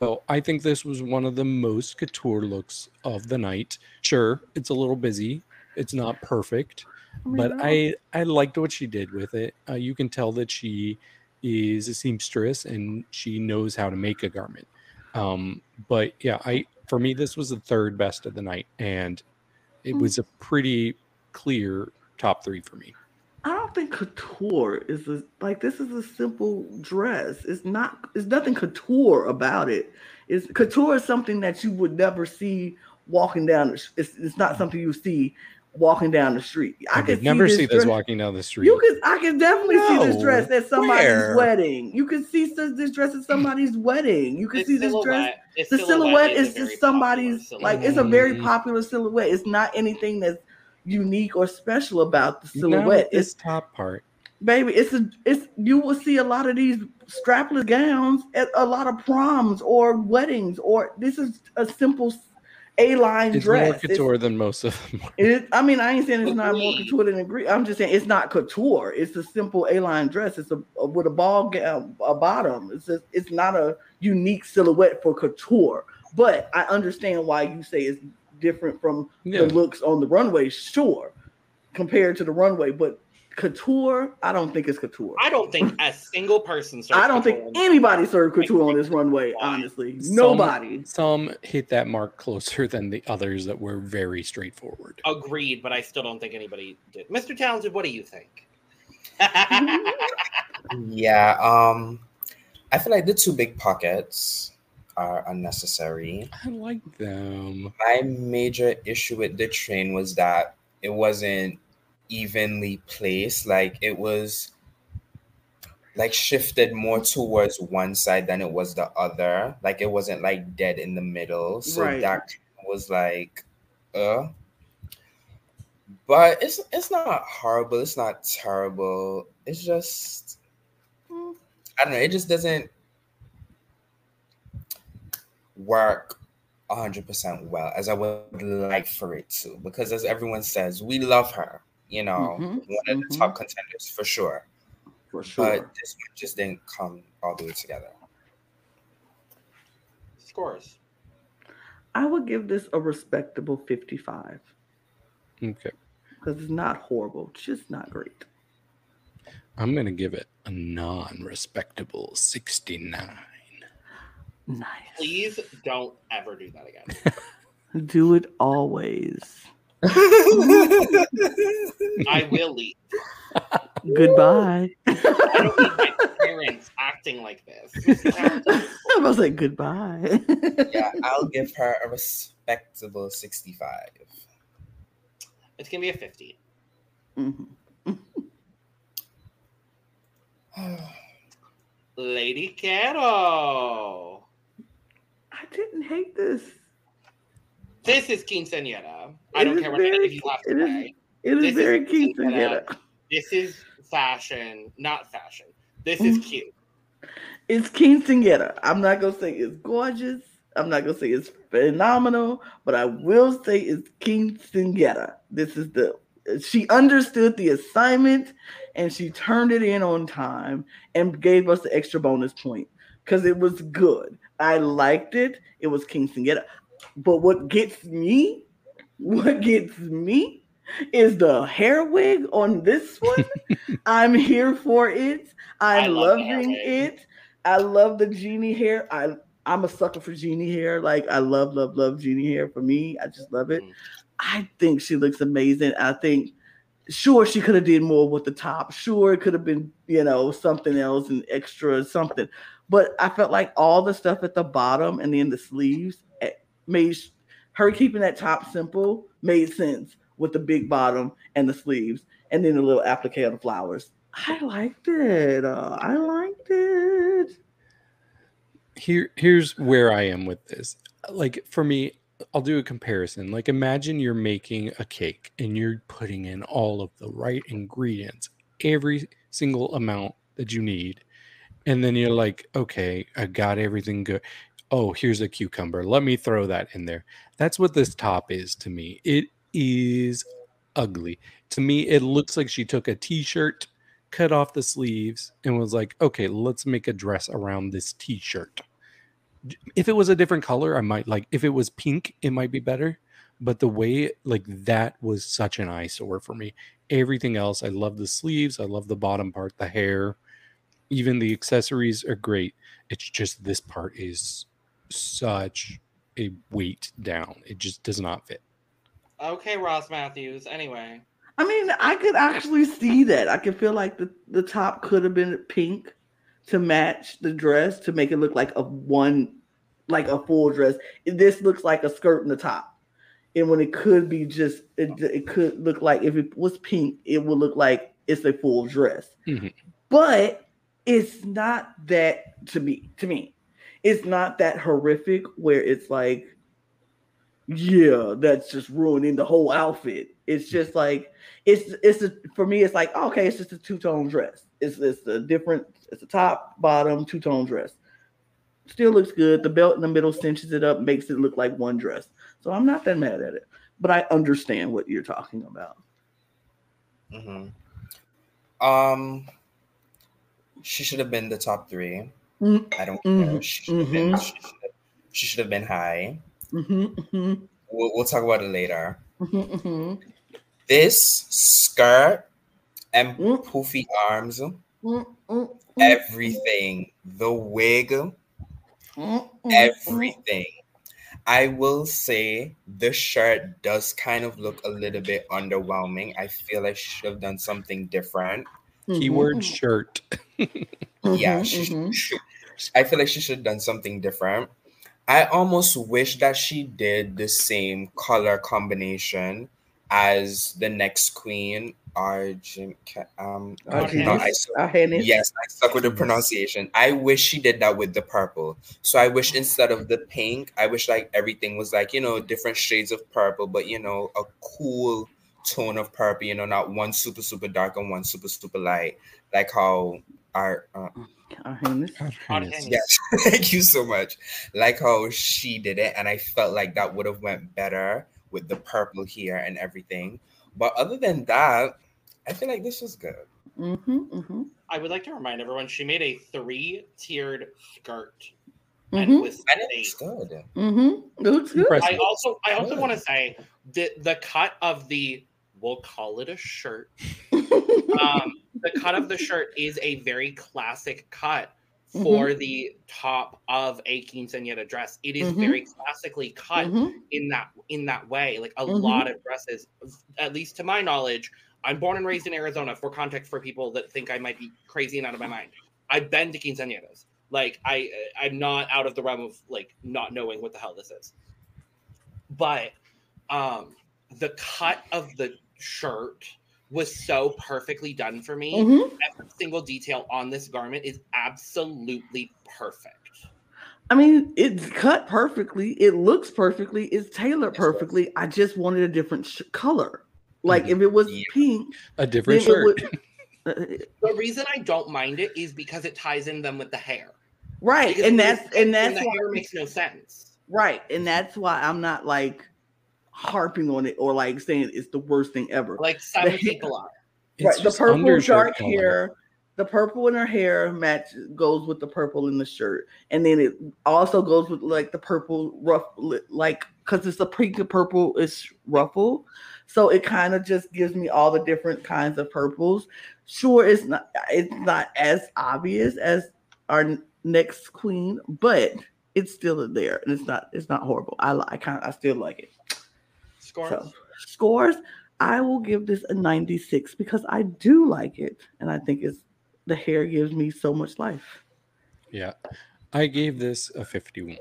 S4: So I think this was one of the most couture looks of the night. Sure, it's a little busy. It's not perfect,
S3: mean,
S4: but
S3: no.
S4: I I liked what she did with it. Uh, you can tell that she is a seamstress and she knows how to make a garment. Um, but yeah, I for me this was the third best of the night, and it
S3: Mm.
S4: was a pretty clear top three for me.
S3: I don't think couture is a, like this is a simple dress. It's not. It's nothing couture about it. It's couture is something that you would never see walking down. It's it's not something you see walking down the street.
S4: I,
S3: could
S4: could never see this
S3: dress-
S4: walking down the street.
S3: You could. I can definitely see this dress at somebody's
S2: Where?
S3: wedding. You can see this dress at somebody's wedding. You can
S1: This
S3: see this dress.
S1: silhouette-
S3: The silhouette
S1: is,
S3: is just somebody's like it's a very
S4: Mm.
S3: popular silhouette. It's not anything that's unique or special about the silhouette.
S4: with
S3: It's
S4: this top part.
S3: baby it's a it's you will see a lot of these strapless gowns at a lot of proms or weddings or this is a simple a line dress.
S4: It's more
S3: dress
S4: couture than most of them.
S3: It, I mean, I ain't saying it's not more couture than a agree. I'm just saying it's not couture. It's a simple A-line dress. It's a, a- with a ball gown, a bottom. It's just, it's not a unique silhouette for couture. But I understand why you say it's different from
S4: Yeah.
S3: the looks on the runway. Sure, compared to the runway, but couture, I don't think it's couture.
S1: I don't think a single person. served
S3: I don't think
S1: couture on-
S3: anybody served couture on this runway.
S1: Why?
S3: Honestly,
S4: Some-
S3: nobody.
S4: Some hit that mark closer than the others that were very straightforward.
S1: Agreed, but I still don't think anybody did. Mr. Talented, what do you think?
S2: Yeah, um, I feel like the two big pockets are unnecessary.
S4: I like them.
S2: My major issue with the train was that it wasn't evenly placed. Like it was like shifted more towards one side than it was the other. Like it wasn't like dead in the middle. So
S3: Right.
S2: that was like uh but it's it's not horrible, it's not terrible. It's just. I don't know, it just doesn't work 100% well as I would like for it to. Because as everyone says, we love her, you know,
S3: Mhm,
S2: one of the
S3: mhm.
S2: top contenders for sure.
S3: For sure.
S2: But this one just didn't come all the way together.
S1: Scores.
S3: I would give this a respectable 55
S4: Okay.
S3: because it's not horrible, it's just not great.
S4: I'm going to give it a non respectable 69.
S3: Nice.
S1: Please don't ever do that again.
S3: Do it always.
S1: I will leave.
S3: Goodbye.
S1: I don't need my parents acting like this.
S3: I was like, goodbye.
S2: yeah, I'll give her a respectable 65.
S1: It's gonna be a 50.
S3: Mhm.
S1: Lady Kero.
S3: I didn't hate this.
S1: This is quinceañera. I
S3: It
S1: don't care what
S3: very-
S1: you have to
S3: it is-
S1: say.
S3: It is
S1: is
S3: very cute
S1: something
S3: to
S1: that-
S3: get it.
S1: This is fashion, not fashion. This is cute.
S3: It's quinceanera. I'm not gonna say it's gorgeous. I'm not gonna say it's phenomenal, but I will say it's quinceanera. This is the she understood the assignment and she turned it in on time and gave us the extra bonus point because it was good. I liked it. It was quinceanera. But what gets me, what gets me is the hair wig on this one. I'm here for it.
S1: I
S3: I'm
S1: love
S3: loving it. I love the genie hair. I I'm a sucker for genie hair. Like I love, love, love genie hair. For me, I just love it.
S1: Mm.
S3: I think she looks amazing. I think sure she could have did more with the top. Sure, it could have been, you know, something else and extra or something. But I felt like all the stuff at the bottom and then the sleeves made her keeping that top simple made sense with the big bottom and the sleeves and then the little applique of the flowers. I liked it. Uh, I liked it.
S4: Here, here's where I am with this. Like for me, I'll do a comparison. Like imagine you're making a cake and you're putting in all of the right ingredients, every single amount that you need. And then you're like, okay, I got everything good. Oh, here's a cucumber. Let me throw that in there. That's what this top is to me. It is ugly. To me, it looks like she took a t-shirt, cut off the sleeves, and was like, okay, let's make a dress around this t-shirt. If it was a different color, I might like if it was pink, it might be better. But the way like that was such an eyesore for me. Everything else, I love the sleeves, I love the bottom part, the hair, even the accessories are great. It's just this part is such a weight down. It just does not fit.
S1: Okay, Ross Mathews. Anyway,
S3: I mean, I could actually see that. I could feel like the, the top could have been pink to match the dress to make it look like a one, like a full dress. This looks like a skirt in the top. And when it could be just, it, it could look like if it was pink, it would look like it's a full dress.
S4: Mhm.
S3: But it's not that to me. To me, it's not that horrific where it's like, yeah, that's just ruining the whole outfit. It's just like it's it's a, for me. It's like okay, it's just a two tone dress. It's it's a different. It's a top bottom two tone dress. Still looks good. The belt in the middle cinches it up, makes it look like one dress. So I'm not that mad at it. But I understand what you're talking about.
S2: hmm Um, she should have been the top three.
S3: Mm,
S2: I don't
S3: Mhm,
S2: care. She should have been. She should she should have been high.
S3: mhm, mhm,
S2: We'll, we'll talk about it later. This skirt and
S3: Mm.
S2: poofy arms,
S3: mm, mm,
S2: everything, the wig, everything. I will say the shirt does kind of look a little bit underwhelming. I feel like she should have done something different.
S4: Keyword shirt.
S2: Yeah, she, she- I feel like she should have done something different. I almost wish that she did the same color combination as the next queen, Argent. Um,
S3: Okay.
S2: no, I,
S3: I had it.
S2: yes, I stuck with the pronunciation. I wish she did that with the purple. So I wish instead of the pink, I wish like everything was like you know different shades of purple, but you know a cool tone of purple. You know, not one super super dark and one super super light, like how our uh,
S3: I had it.
S2: Yes, thank you so much. Like how she did it, and I felt like that would have went better with the purple here and everything. But other than that, I feel like this was good.
S3: Mm-hmm, mm-hmm,
S1: I would like to remind everyone she made a three-tiered skirt
S3: mm-hmm,
S1: with
S2: And it good.
S3: mm-hmm. It looks good.
S4: Impressive.
S1: I also I also
S2: Good.
S1: want to say the the cut of the we'll call it a shirt. Um, the cut of the shirt is a very classic cut for the top of a quinceañera dress. It is
S3: Mhm.
S1: very classically cut
S3: Mhm.
S1: in that in that way. Like a
S3: Mhm.
S1: lot of dresses, at least to my knowledge, I'm born and raised in Arizona. For context, for people that think I might be crazy and out of my mind, I've been to quinceañeras. Like I, I'm not out of the realm of like not knowing what the hell this is. But um, the cut of the shirt was so perfectly done for me.
S3: Mhm.
S1: Every single detail on this garment is absolutely perfect.
S3: I mean, it's cut perfectly. It looks perfectly. It's tailored
S2: Yes, yes.
S3: perfectly. I just wanted a different sh- color. Like
S4: Mhm.
S3: if it was
S2: Yeah.
S3: pink,
S4: A different shirt.
S3: would.
S1: The reason I don't mind it is because it ties in them with the hair.
S3: right,
S1: Because
S3: and that's and
S1: when
S3: that's
S1: the
S3: why,
S1: hair makes no sense.
S3: right, and that's why I'm not like harping on it or like saying it's the worst thing ever.
S1: Like some
S3: The-
S1: people are.
S3: Right, the purple
S4: undershirt
S3: dark
S4: color.
S3: hair, the purple in her hair match goes with the purple in the shirt, and then it also goes with like the purple rough, like because it's a pink and purple is ruffle, so it kind of just gives me all the different kinds of purples. Sure, it's not it's not as obvious as our next queen, but it's still there, and it's not it's not horrible. I li- I kind I still like it.
S1: Scores.
S3: So scores, I will give this a 96 because I do like it. And I think it's the hair gives me so much life.
S4: Yeah. I gave this a 51.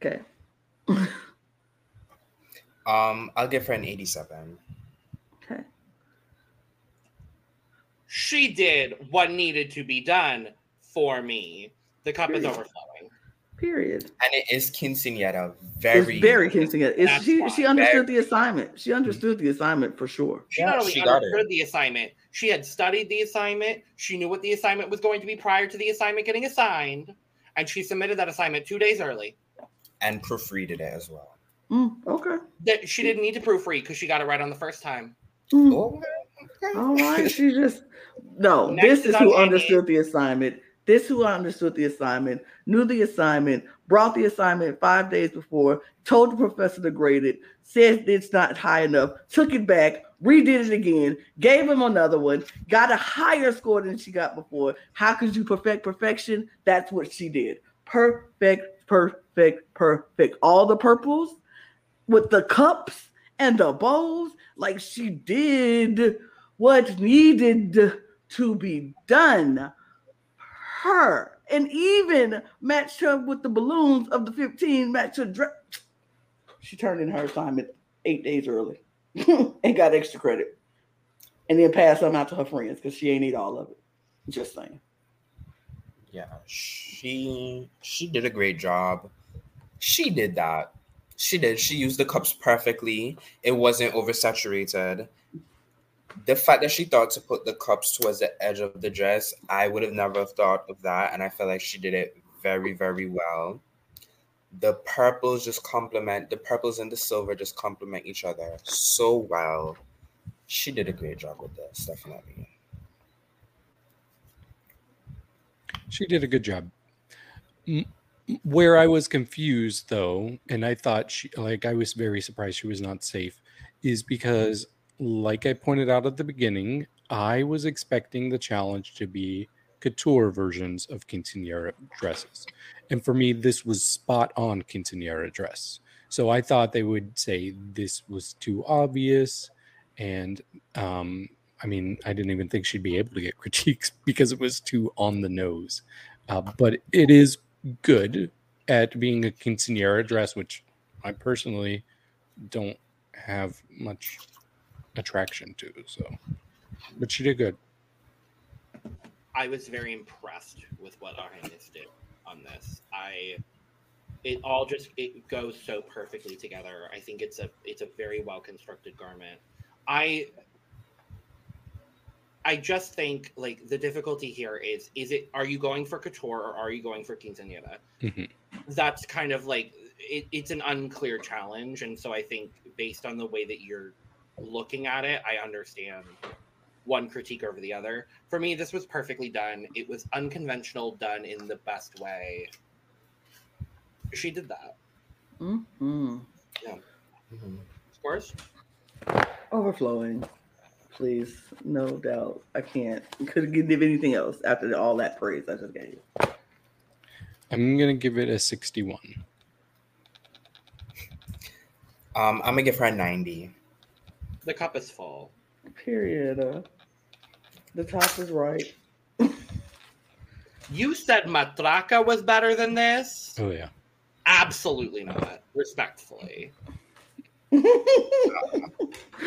S3: Okay.
S2: Um, I'll give her an 87.
S3: Okay.
S1: She did what needed to be done for me. The cup is
S3: Period.
S1: overflowing.
S3: Period.
S2: And it is quinceanera. Very,
S3: it's very hinting at it's she
S1: why.
S3: she understood the assignment. She understood the assignment for sure.
S1: She not only
S2: she got it.
S1: understood the assignment, she had studied the assignment. She knew what the assignment was going to be prior to the assignment getting assigned. and she submitted that assignment two days early.
S2: And proofreaded it as well.
S3: Mm, okay.
S1: That she didn't need to proofread because she got it right on the first time.
S3: Mm,
S2: Oh, okay.
S3: all right. She just no.
S1: Next
S3: this
S1: is
S3: is who
S1: Amy.
S3: understood the assignment. This who understood the assignment, knew the assignment, brought the assignment five days before, told the professor to grade it, said it's not high enough, took it back, redid it again, gave him another one, got a higher score than she got before. How could you perfect perfection? That's what she did. Perfect, perfect, perfect. All the purples with the cups and the bowls, like she did what needed to be done. Her and even matched her with the balloons of the 15, matched her dress. She turned in her assignment eight days early and got extra credit. And then passed them out to her friends because she ain't eat all of it. Just saying.
S2: Yeah, she she did a great job. She did that. She did. She used the cups perfectly. It wasn't oversaturated. The fact that she thought to put the cups towards the edge of the dress, I would have never thought of that, and I feel like she did it very, very well. The purples just complement the purples and the silver just complement each other so well. She did a great job with this, definitely.
S4: She did a good job. Where I was confused though, and I thought she like I was very surprised she was not safe, is because like I pointed out at the beginning, I was expecting the challenge to be couture versions of quinceanera dresses. And for me, this was spot on quinceanera dress. So I thought they would say this was too obvious. And um, I mean, I didn't even think she'd be able to get critiques because it was too on the nose. Uh, but it is good at being a quinceanera dress, which I personally don't have much attraction to. So, but she did good.
S1: I was very impressed with what Our Highness did on this. I it all just it goes so perfectly together. I think it's a it's a very well constructed garment. I I just think like the difficulty here is is it are you going for couture or are you going for quinceanera?
S4: Mhm.
S1: That's kind of like it, it's an unclear challenge, and so I think based on the way that you're looking at it, I understand one critique over the other. For me, this was perfectly done. It was unconventional, done in the best way. She did that.
S3: Mm-hmm.
S2: Mhm.
S1: Scores?
S3: Overflowing. Please, no doubt. I can't. Couldn't give anything else after all that praise I just gave. You.
S4: I'm gonna give it a 61.
S2: Um, I'm gonna give her a 90.
S1: The cup is full.
S3: Period. Uh, the top is right.
S1: You said Matraka was better than this?
S4: Oh yeah.
S1: Absolutely not. Respectfully.
S3: oh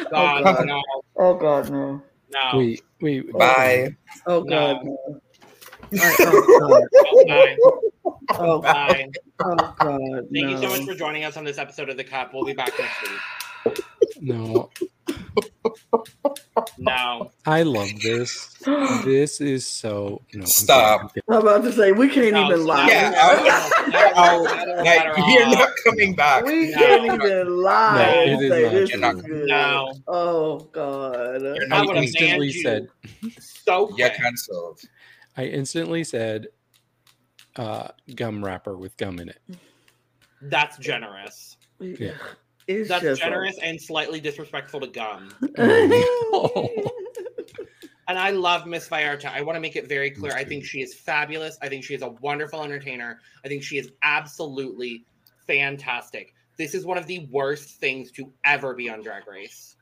S1: God,
S3: God.
S1: no,
S3: God, no.
S1: no.
S4: Wait, wait.
S2: Bye.
S3: Oh God, no. I- oh God. Oh,
S1: Bye.
S3: oh God.
S1: Thank you so much for joining us on this episode of The Cup. We'll be back next week.
S4: No,
S1: No.
S4: I love this. This is so no. I'm
S2: Stop.
S3: I'm about to say we can't
S1: No,
S3: even lie.
S2: Yeah,
S1: I'll-
S2: Like, you're not coming back.
S3: we
S1: No.
S3: can't even lie
S1: No,
S3: and
S4: it is
S3: say
S4: not.
S3: this is
S2: not-
S3: good.
S1: No.
S3: Oh God.
S2: You're
S1: I
S2: not
S4: I
S1: would have
S2: coming
S1: instantly
S4: instantly said.
S1: So
S2: You're
S1: quick.
S2: cancelled.
S4: I instantly said, uh, gum wrapper with gum in it.
S1: That's generous.
S4: Yeah.
S3: It's
S1: That's
S3: just
S1: generous and slightly disrespectful to gum.
S4: Oh,
S1: And I love Miss Vallarta. I want to make it very clear. I think she is fabulous. I think she is a wonderful entertainer. I think she is absolutely fantastic. This is one of the worst things to ever be on Drag Race.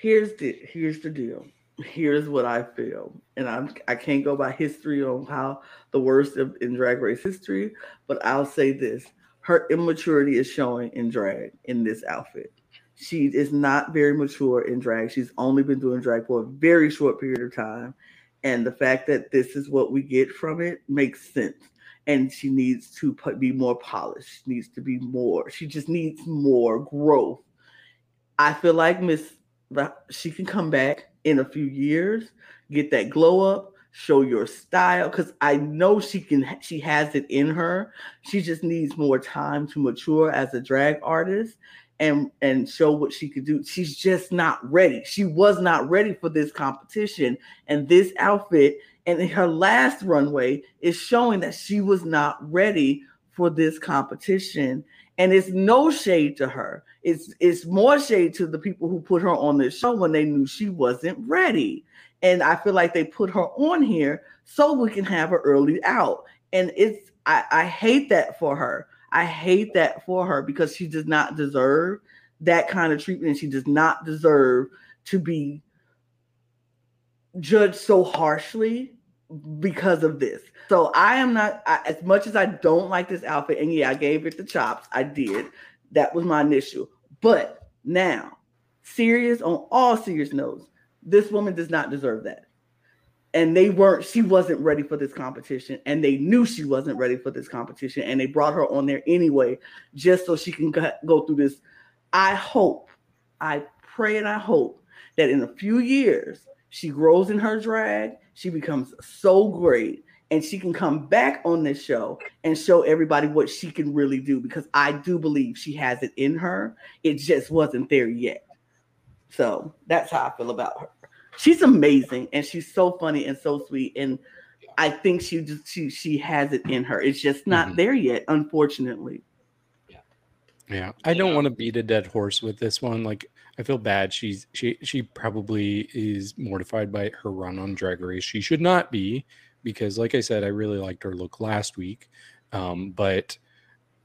S3: here's the here's the deal. Here's what I feel, and I'm I can't go by history on how the worst of in drag race history, but I'll say this: her immaturity is showing in drag in this outfit. She is not very mature in drag. She's only been doing drag for a very short period of time, and the fact that this is what we get from it makes sense. And she needs to pu- be more polished. She needs to be more. She just needs more growth. I feel like Miss she can come back in a few years, get that glow up, show your style because I know she can she has it in her. She just needs more time to mature as a drag artist and and show what she could do. She's just not ready. She was not ready for this competition and this outfit and in her last runway is showing that she was not ready for this competition and it's no shade to her. It's it's more shade to the people who put her on this show when they knew she wasn't ready. And I feel like they put her on here so we can have her early out. And it's I, I hate that for her. I hate that for her because she does not deserve that kind of treatment. She does not deserve to be judged so harshly because of this. So I am not I, as much as I don't like this outfit, and yeah, I gave it the chops. I did. That was my initial. But now, serious on all serious notes, this woman does not deserve that. And they weren't, she wasn't ready for this competition. And they knew she wasn't ready for this competition. And they brought her on there anyway, just so she can go through this. I hope, I pray and I hope that in a few years, she grows in her drag, she becomes so great, and she can come back on this show and show everybody what she can really do because I do believe she has it in her. It just wasn't there yet. So that's how I feel about her. She's amazing and she's so funny and so sweet. And I think she just she she has it in her. It's just not mm-hmm. there yet, unfortunately.
S4: Yeah. Yeah. I don't want to beat a dead horse with this one. Like I feel bad. She's she she probably is mortified by her run on Drag Race. She should not be because, like I said, I really liked her look last week. Um, but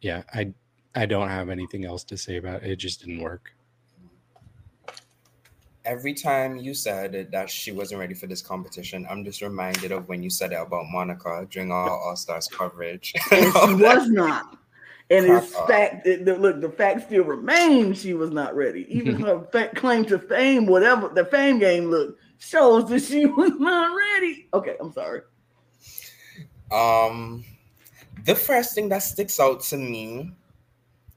S4: yeah, I I don't have anything else to say about it. It just didn't work.
S2: Every time you said that she wasn't ready for this competition, I'm just reminded of when you said it about Monica during our All Stars coverage.
S3: And she was not. And it's fact, it, the, look, the fact still remains she was not ready. Even her claim to fame, whatever the fame game look shows that she was not ready. Okay, I'm sorry.
S2: Um, the first thing that sticks out to me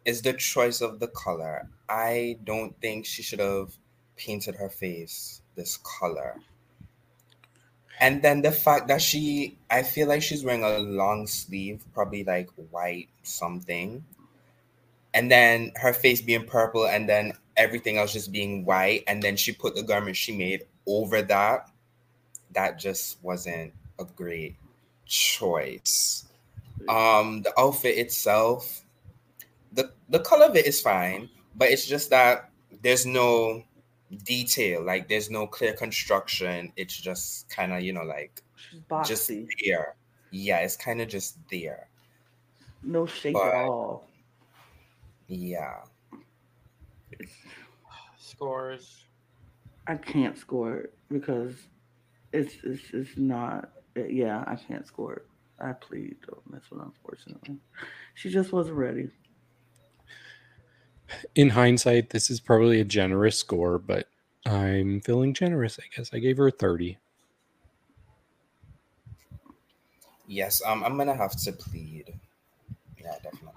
S2: is the choice of the color. I don't think she should have painted her face this color. And then the fact that she, I feel like she's wearing a long sleeve, probably like white something. And then her face being purple, and then everything else just being white. And then she put the garment she made over that. That just wasn't a great choice. Um, the outfit itself, the the color of it is fine, but it's just that there's no detail. Like there's no clear construction. It's just kind of you know like just there. Yeah, it's kind of just there.
S3: No shape but, at all.
S2: Yeah.
S1: Scores.
S3: I can't score it because it's it's it's not. Yeah, I can't score it. I plead on this one, unfortunately. She just wasn't ready
S4: in hindsight, this is probably a generous score, but I'm feeling generous, I guess. I gave her a 30.
S2: Yes, um, I'm gonna have to plead. Yeah, definitely.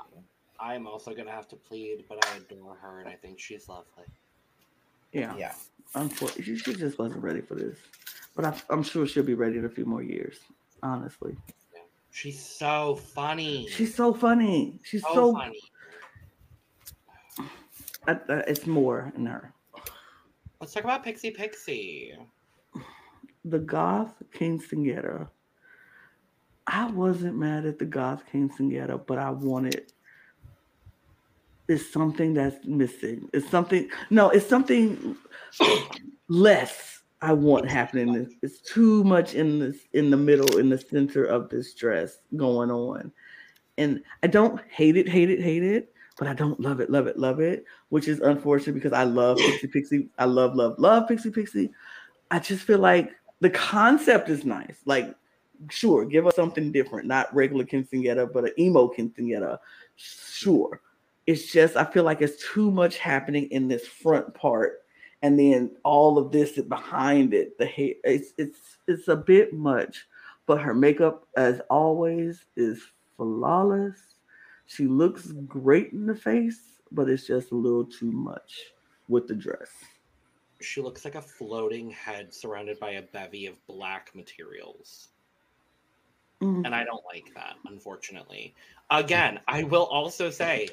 S1: I'm also gonna have to plead, but I adore her and I think she's lovely.
S3: Yeah.
S2: Yeah.
S3: Unfortunately, she just wasn't ready for this. But I, am sure she'll be ready in a few more years, honestly.
S1: She's so funny.
S3: She's so funny. She's so, so funny uh, it's more in her.
S1: Let's talk about Pixie Pixie.
S3: The Goth King Quinceañera. I wasn't mad at the Goth King Quinceañera, but I wanted. It's something that's missing. It's something. No, it's something less. I want happening. It's too much in this in the middle, in the center of this dress going on, and I don't hate it, hate it, hate it but I don't love it, love it, love it, which is unfortunate because I love Pixie Pixie. I love, love, love Pixie Pixie. I just feel like the concept is nice. Like, sure, give us something different, not regular quinceanera, but an emo quinceanera. Sure. It's just I feel like it's too much happening in this front part, and then all of this behind it. The hair, it's it's it's a bit much, but her makeup, as always, is flawless she looks great in the face, but it's just a little too much with the dress.
S1: she looks like a floating head surrounded by a bevy of black materials.
S3: Mm.
S1: And I don't like that, unfortunately. Again, I will also say,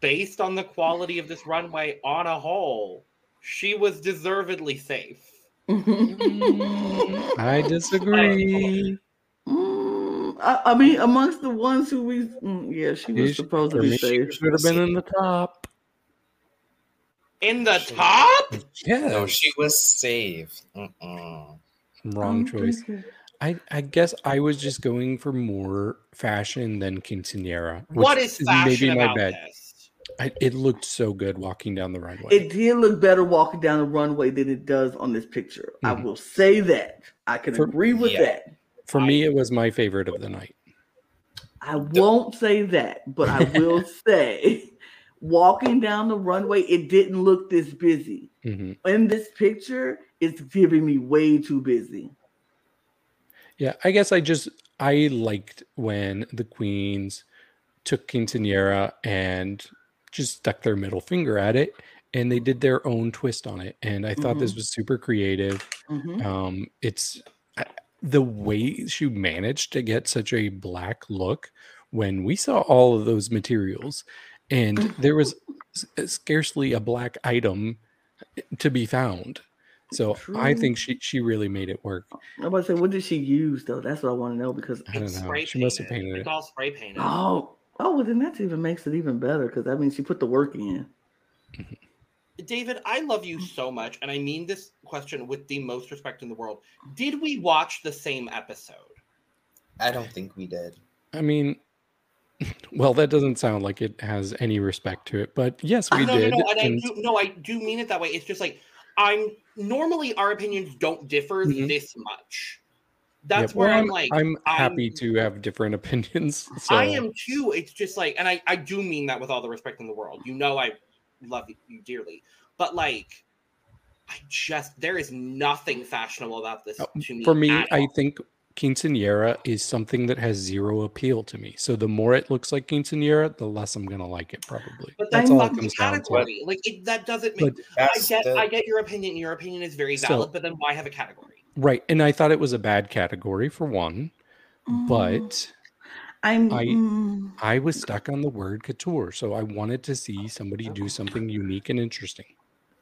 S1: based on the quality of this runway on a whole, she was deservedly safe.
S4: I disagree.
S3: I, I mean, amongst the ones who we, mm, yeah, she was
S4: She-
S3: supposed to be
S4: me, she
S3: safe.
S4: should have been in the top.
S1: In the top?
S4: Yeah,
S2: No, she was safe. Mm-mm.
S4: wrong choice. I, I guess I was just going for more fashion than quinceanera.
S1: What is fashion
S4: maybe my
S1: about
S4: bad.
S1: this?
S4: I, it looked so good walking down the runway.
S3: It did look better walking down the runway than it does on this picture. I
S4: Mhm.
S3: will say that. I can
S4: For-
S3: agree with
S2: Yeah.
S3: that.
S4: For me, it was my favorite of the night.
S3: I won't say that, but I will say walking down the runway, it didn't look this busy.
S4: hmm
S3: In this picture, it's giving me way too busy.
S4: Yeah, I guess I just I liked when the queens took quinceanera and just stuck their middle finger at it, and they did their own twist on it. And I thought this was super creative.
S3: Mhm.
S4: Um, it's I- the way she managed to get such a black look when we saw all of those materials, and mm-hmm. there was uh, scarcely a black item eh, to be found. So I think she she really made it work.
S3: I'm about to say, what did she use though? That's what I want to know because
S4: I don't know.
S1: spray
S4: She must have
S1: painted.
S4: painted
S1: It's
S4: it.
S1: all spray painted.
S3: oh, oh, well then that even makes it even better because that means she put the work in. Mm-hmm.
S1: David, I love you so much, and I mean this question with the most respect in the world. Did we watch the same episode?
S2: I don't think we did.
S4: I mean, well, that doesn't sound like it has any respect to it, but yes, we
S1: no,
S4: did.
S1: no, no, and I do, no, I do mean it that way. It's just like I'm normally our opinions don't differ
S4: Mhm.
S1: this much.
S4: yeah,
S1: That's where
S4: well,
S1: I'm, like,
S4: I'm happy
S1: I'm-
S4: to have different opinions. So
S1: I am too. It's just like, and I, I do mean that with all the respect in the world. You know, I love you dearly, but like, I just there is nothing fashionable about this
S4: Uh,
S1: to me.
S4: For me, I
S1: all.
S4: think quinceanera is something that has zero appeal to me. So the more it looks like quinceanera, the less I'm gonna like it. Probably.
S1: But
S4: That's
S1: that's
S4: all it
S1: fucking
S4: comes down to.
S1: category. Like it, that doesn't make. I get,
S2: the-
S1: I get your opinion. Your opinion is very
S4: Still-
S1: valid. But then why have a category?
S4: right, and I thought it was a bad category for one,
S3: Mm,
S4: but
S3: I'm.
S4: I-
S3: mm,
S4: I was stuck on the word couture, so I wanted to see somebody do something unique and interesting.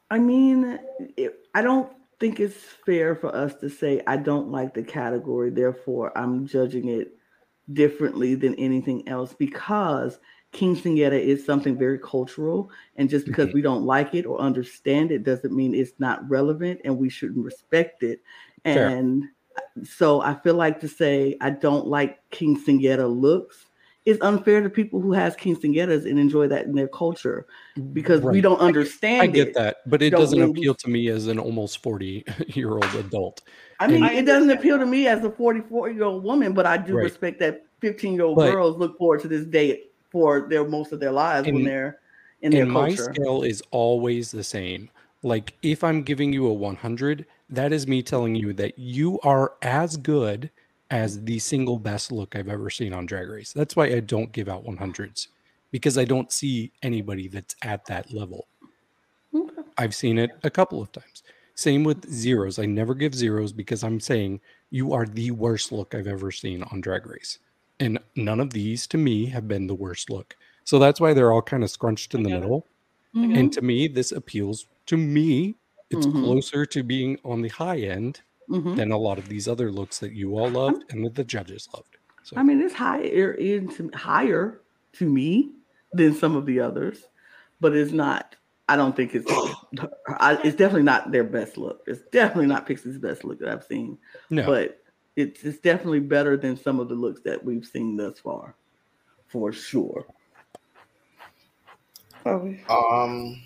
S3: I mean, it, I don't think it's fair for us to say I don't like the category, therefore I'm judging it differently than anything else because King quinceanera is something very cultural, and just because
S4: Mhm.
S3: we don't like it or understand it doesn't mean it's not relevant, and we shouldn't respect it.
S4: Fair.
S3: And so I feel like to say I don't like quinceanera looks is unfair to people who has quinceañeras and enjoy that in their culture because we don't understand
S4: I get
S3: it.
S4: that, but it
S3: don't
S4: doesn't
S3: really-
S4: appeal to me as an almost 40 year old adult.
S3: I mean,
S1: And-
S3: it doesn't appeal to me as a 44 year old woman, but I do
S4: Right.
S3: respect that 15 year old girls look forward to this day for their most of their lives when they're in their
S4: And my
S3: culture.
S4: scale is always the same. Like if I'm giving you a 100, that is me telling you that you are as good as the single best look I've ever seen on Drag Race. That's why I don't give out 100s because I don't see anybody that's at that level.
S3: Okay.
S4: I've seen it a couple of times. Same with zeros. I never give zeros because I'm saying you are the worst look I've ever seen on Drag Race. And none of these to me have been the worst look. So that's why they're all kind of scrunched in the middle.
S3: Mhm.
S4: And to me, this appeals to me. It's
S3: Mhm.
S4: closer to being on the high end
S3: Mhm.
S4: than a lot of these other looks that you all loved and that the judges loved. So
S3: I mean, it's higher into higher to me than some of the others, but it's not. I don't think it's. I, it's definitely not their best look. It's definitely not Pixie's best look that I've seen,
S4: no,
S3: but it's it's definitely better than some of the looks that we've seen thus far, for sure. Oh,
S2: Um,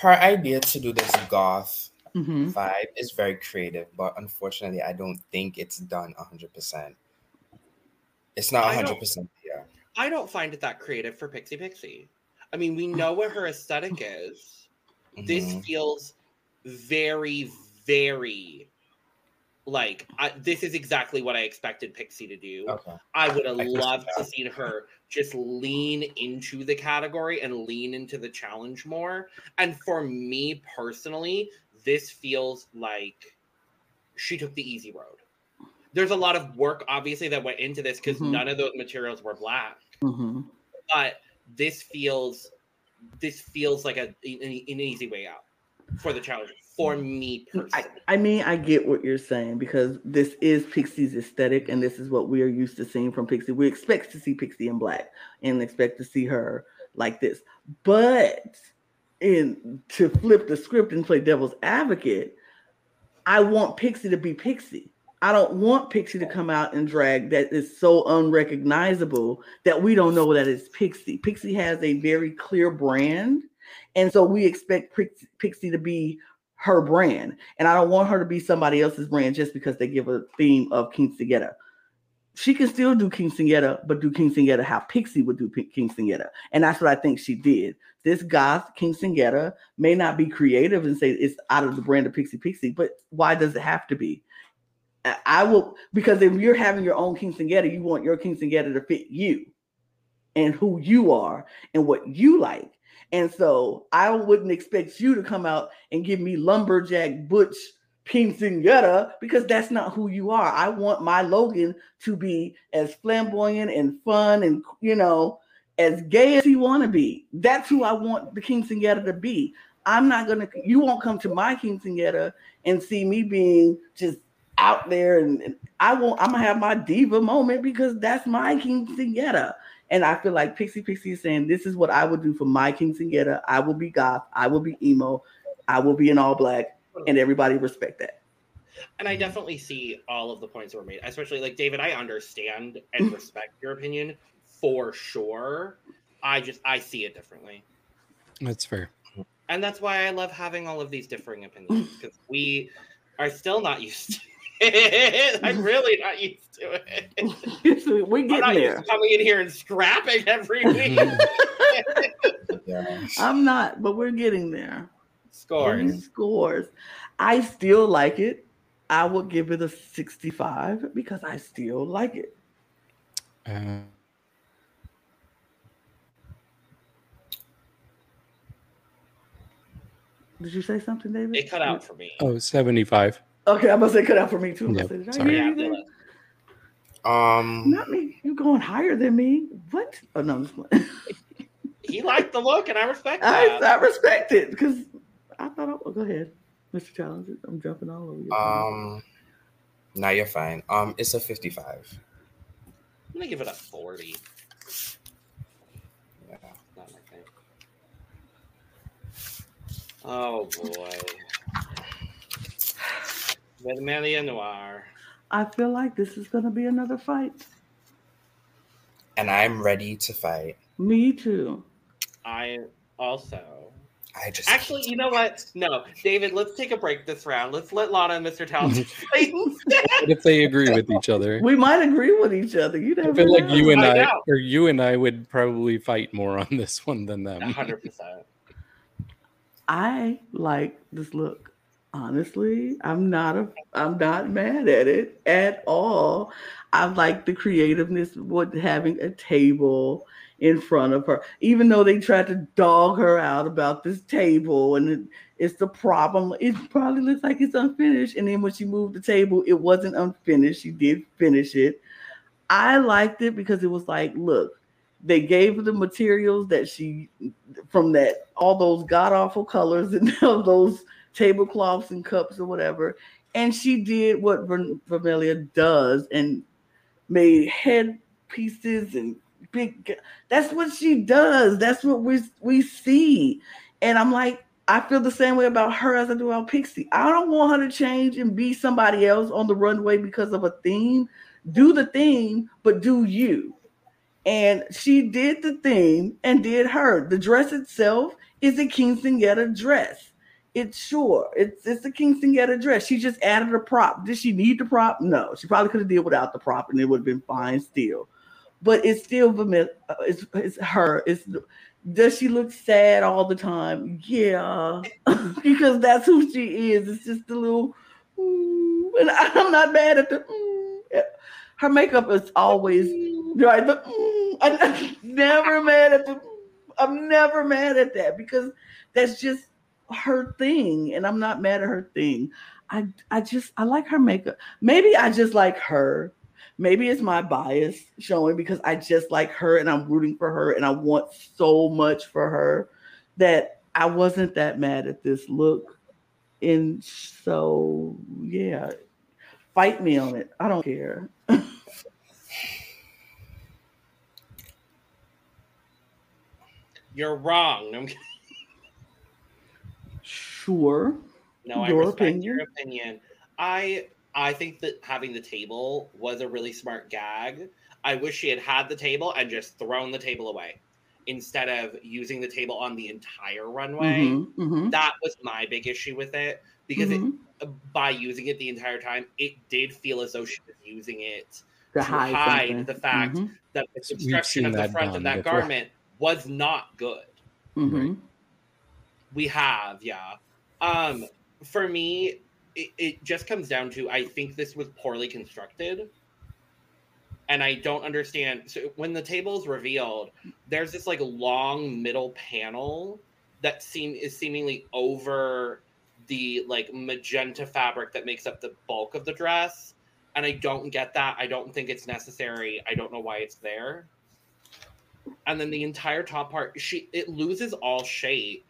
S2: her idea to do this goth
S3: hmm
S2: vibe is very creative, but unfortunately, I don't think it's done hundred percent. It's not
S1: I don't-
S2: hundred percent. Yeah.
S1: I don't find it that creative for Pixie Pixie. I mean, we know what her aesthetic is. This
S2: Mhm.
S1: feels very, very like I, this is exactly what I expected Pixie to do.
S2: Okay.
S1: I would have
S2: I can see
S1: loved to see her just lean into the category and lean into the challenge more. And for me personally, this feels like she took the easy road. There's a lot of work, obviously, that went into this because
S3: Mhm.
S1: none of those materials were black.
S3: Mhm.
S1: But this feels, this feels like a an, an easy way out for the challenge for mm. me personally.
S3: I, I mean, I get what you're saying because this is Pixie's aesthetic, and this is what we are used to seeing from Pixie. We expect to see Pixie in black and expect to see her like this. But in to flip the script and play devil's advocate, I want Pixie to be Pixie. I don't want Pixie to come out and drag that is so unrecognizable that we don't know that it's Pixie. Pixie has a very clear brand, and so we expect Pixie to be her brand. And I don't want her to be somebody else's brand just because they give a theme of King Quinceañera. She can still do King Quinceañera, but do King Quinceañera how Pixie would do P- Quinceañera. And that's what I think she did. This goth Quinceañera may not be creative and say it's out of the brand of Pixie Pixie, but why does it have to be? I- I will because if you're having your own King quinceañera, you want your King quinceañera to fit you and who you are and what you like. And so I wouldn't expect you to come out and give me lumberjack butch quinceañera because that's not who you are. I want my Logan to be as flamboyant and fun and you know as gay as he want to be. That's who I want the quinceañera to be. I'm not gonna. You won't come to my quinceañera and see me being just out there, and, and I won't. I'm gonna have my diva moment because that's my quinceañera. And I feel like Pixie Pixie is saying, "This is what I would do for my quinceañera. I will be goth. I will be emo. I will be in all black, and everybody respect that."
S1: and I definitely see all of the points that were made, especially like David. I understand and mm-hmm. respect your opinion for sure. I just I see it differently,
S4: That's fair.
S1: and that's why I love having all of these differing opinions because we are still not used to it. I'm really not used to it.
S3: We're
S1: I'm
S3: getting
S1: not used
S3: there.
S1: to coming in here and scrapping every week.
S2: Yeah.
S3: I'm not, but we're getting there.
S1: Scores.
S3: Three scores. I still like it. I would give it a 65 because I still like it.
S4: Uh,
S3: Did you say something, David?
S1: It cut out for me.
S4: oh, 75.
S3: Okay, I'm gonna say cut out for me too. I'm
S4: Yep,
S3: gonna say, Did I
S4: sorry.
S3: hear anything?
S2: Um.
S3: Not me. You're going higher than me? What? Oh no, I'm just playing.
S1: he liked the look, and I respect
S3: I,
S1: that.
S3: I respect it because I thought. I, oh, go ahead, Mr. Challenger. I'm jumping all over you.
S2: Um. Now you're fine. Um. It's a 55.
S1: I'm gonna give it a 40.
S2: Yeah.
S1: Not my thing. Oh boy. Vermelha Noir.
S3: I feel like this is gonna be another fight.
S2: And I'm ready to fight.
S3: Me too.
S1: I also.
S2: I just
S1: Actually, you know what? No, David, let's take a break this round. Let's let Lana and Mr. Talent. fight instead.
S4: If they agree with each other?
S3: We might agree with each other. You
S4: I
S3: never
S4: feel like you and
S1: I
S4: I, or you and I would probably fight more on this one than them.
S1: 100%.
S3: I like this look. Honestly, I'm not a I'm not mad at it at all. I like the creativeness with having a table in front of her, even though they tried to dog her out about this table and it, it's the problem. It probably looks like it's unfinished. And then when she moved the table, it wasn't unfinished. She did finish it. I liked it because it was like, look, they gave her the materials that she from that all those god awful colors and all those tablecloths and cups or whatever. And she did what Ver- Vermelha does and made headpieces and big. That's what she does. That's what we we see. And I'm like, I feel the same way about her as I do about Pixie. I don't want her to change and be somebody else on the runway because of a theme. Do the theme, but do you. And she did the theme and did her. The dress itself is a quinceañera dress. It's sure it's it's the Kingston quinceañera address. She just added a prop. Did she need the prop? No, she probably could have did without the prop, and it would have been fine still. But it's still uh, it's it's her. It's does she look sad all the time? Yeah, because that's who she is. It's just a little. Mm, and I'm not mad at the. Mm. Her makeup is always right. The, mm, I'm never mad at the. mm. I'm never mad at that because that's just her thing, and I'm not mad at her thing. I I just I like her makeup. Maybe I just like her. Maybe it's my bias showing because I just like her and I'm rooting for her and I want so much for her that I wasn't that mad at this look. And so yeah, fight me on it. I don't care.
S1: You're wrong. No, I'm kidding.
S3: Sure.
S1: No, I
S3: Your
S1: respect
S3: opinion?
S1: your opinion. I I think that having the table was a really smart gag. I wish she had had the table and just thrown the table away instead of using the table on the entire runway.
S3: Mhm, mhm,
S1: That was my big issue with it because
S3: mhm.
S1: it, by using it the entire time, it did feel as though she was using it
S3: To
S1: to
S3: hide
S1: hide the fact
S3: Mhm,
S1: that the
S4: We've
S1: construction of the front
S4: done
S1: of that
S4: before.
S1: garment was not good.
S3: mhm.
S1: We have, yeah. Um, for me, it, it just comes down to I think this was poorly constructed. And I don't understand. So when the table is revealed, there's this like long middle panel that seem is seemingly over the like magenta fabric that makes up the bulk of the dress. And I don't get that. I don't think it's necessary. I don't know why it's there. And then the entire top part, she it loses all shape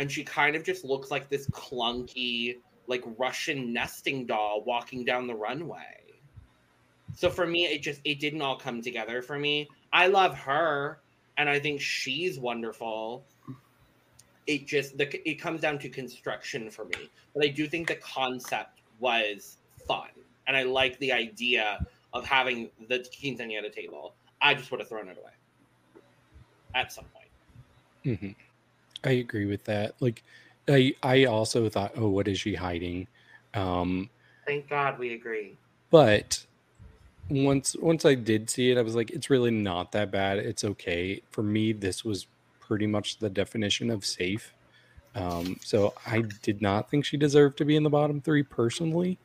S1: and she kind of just looks like this clunky like russian nesting doll walking down the runway. So for me it just it didn't all come together for me. I love her and i think she's wonderful. It just the it comes down to construction for me. But i do think the concept was fun and i like the idea of having the quinceañera table. I just would have thrown it away at some point.
S4: Hmm I agree with that. Like, I I also thought, oh, what is she hiding? Um,
S1: thank god we agree
S4: but once once I did see it, I was like, it's really not that bad. It's okay. For me, this was pretty much the definition of safe. Um, so I did not think she deserved to be in the bottom three personally.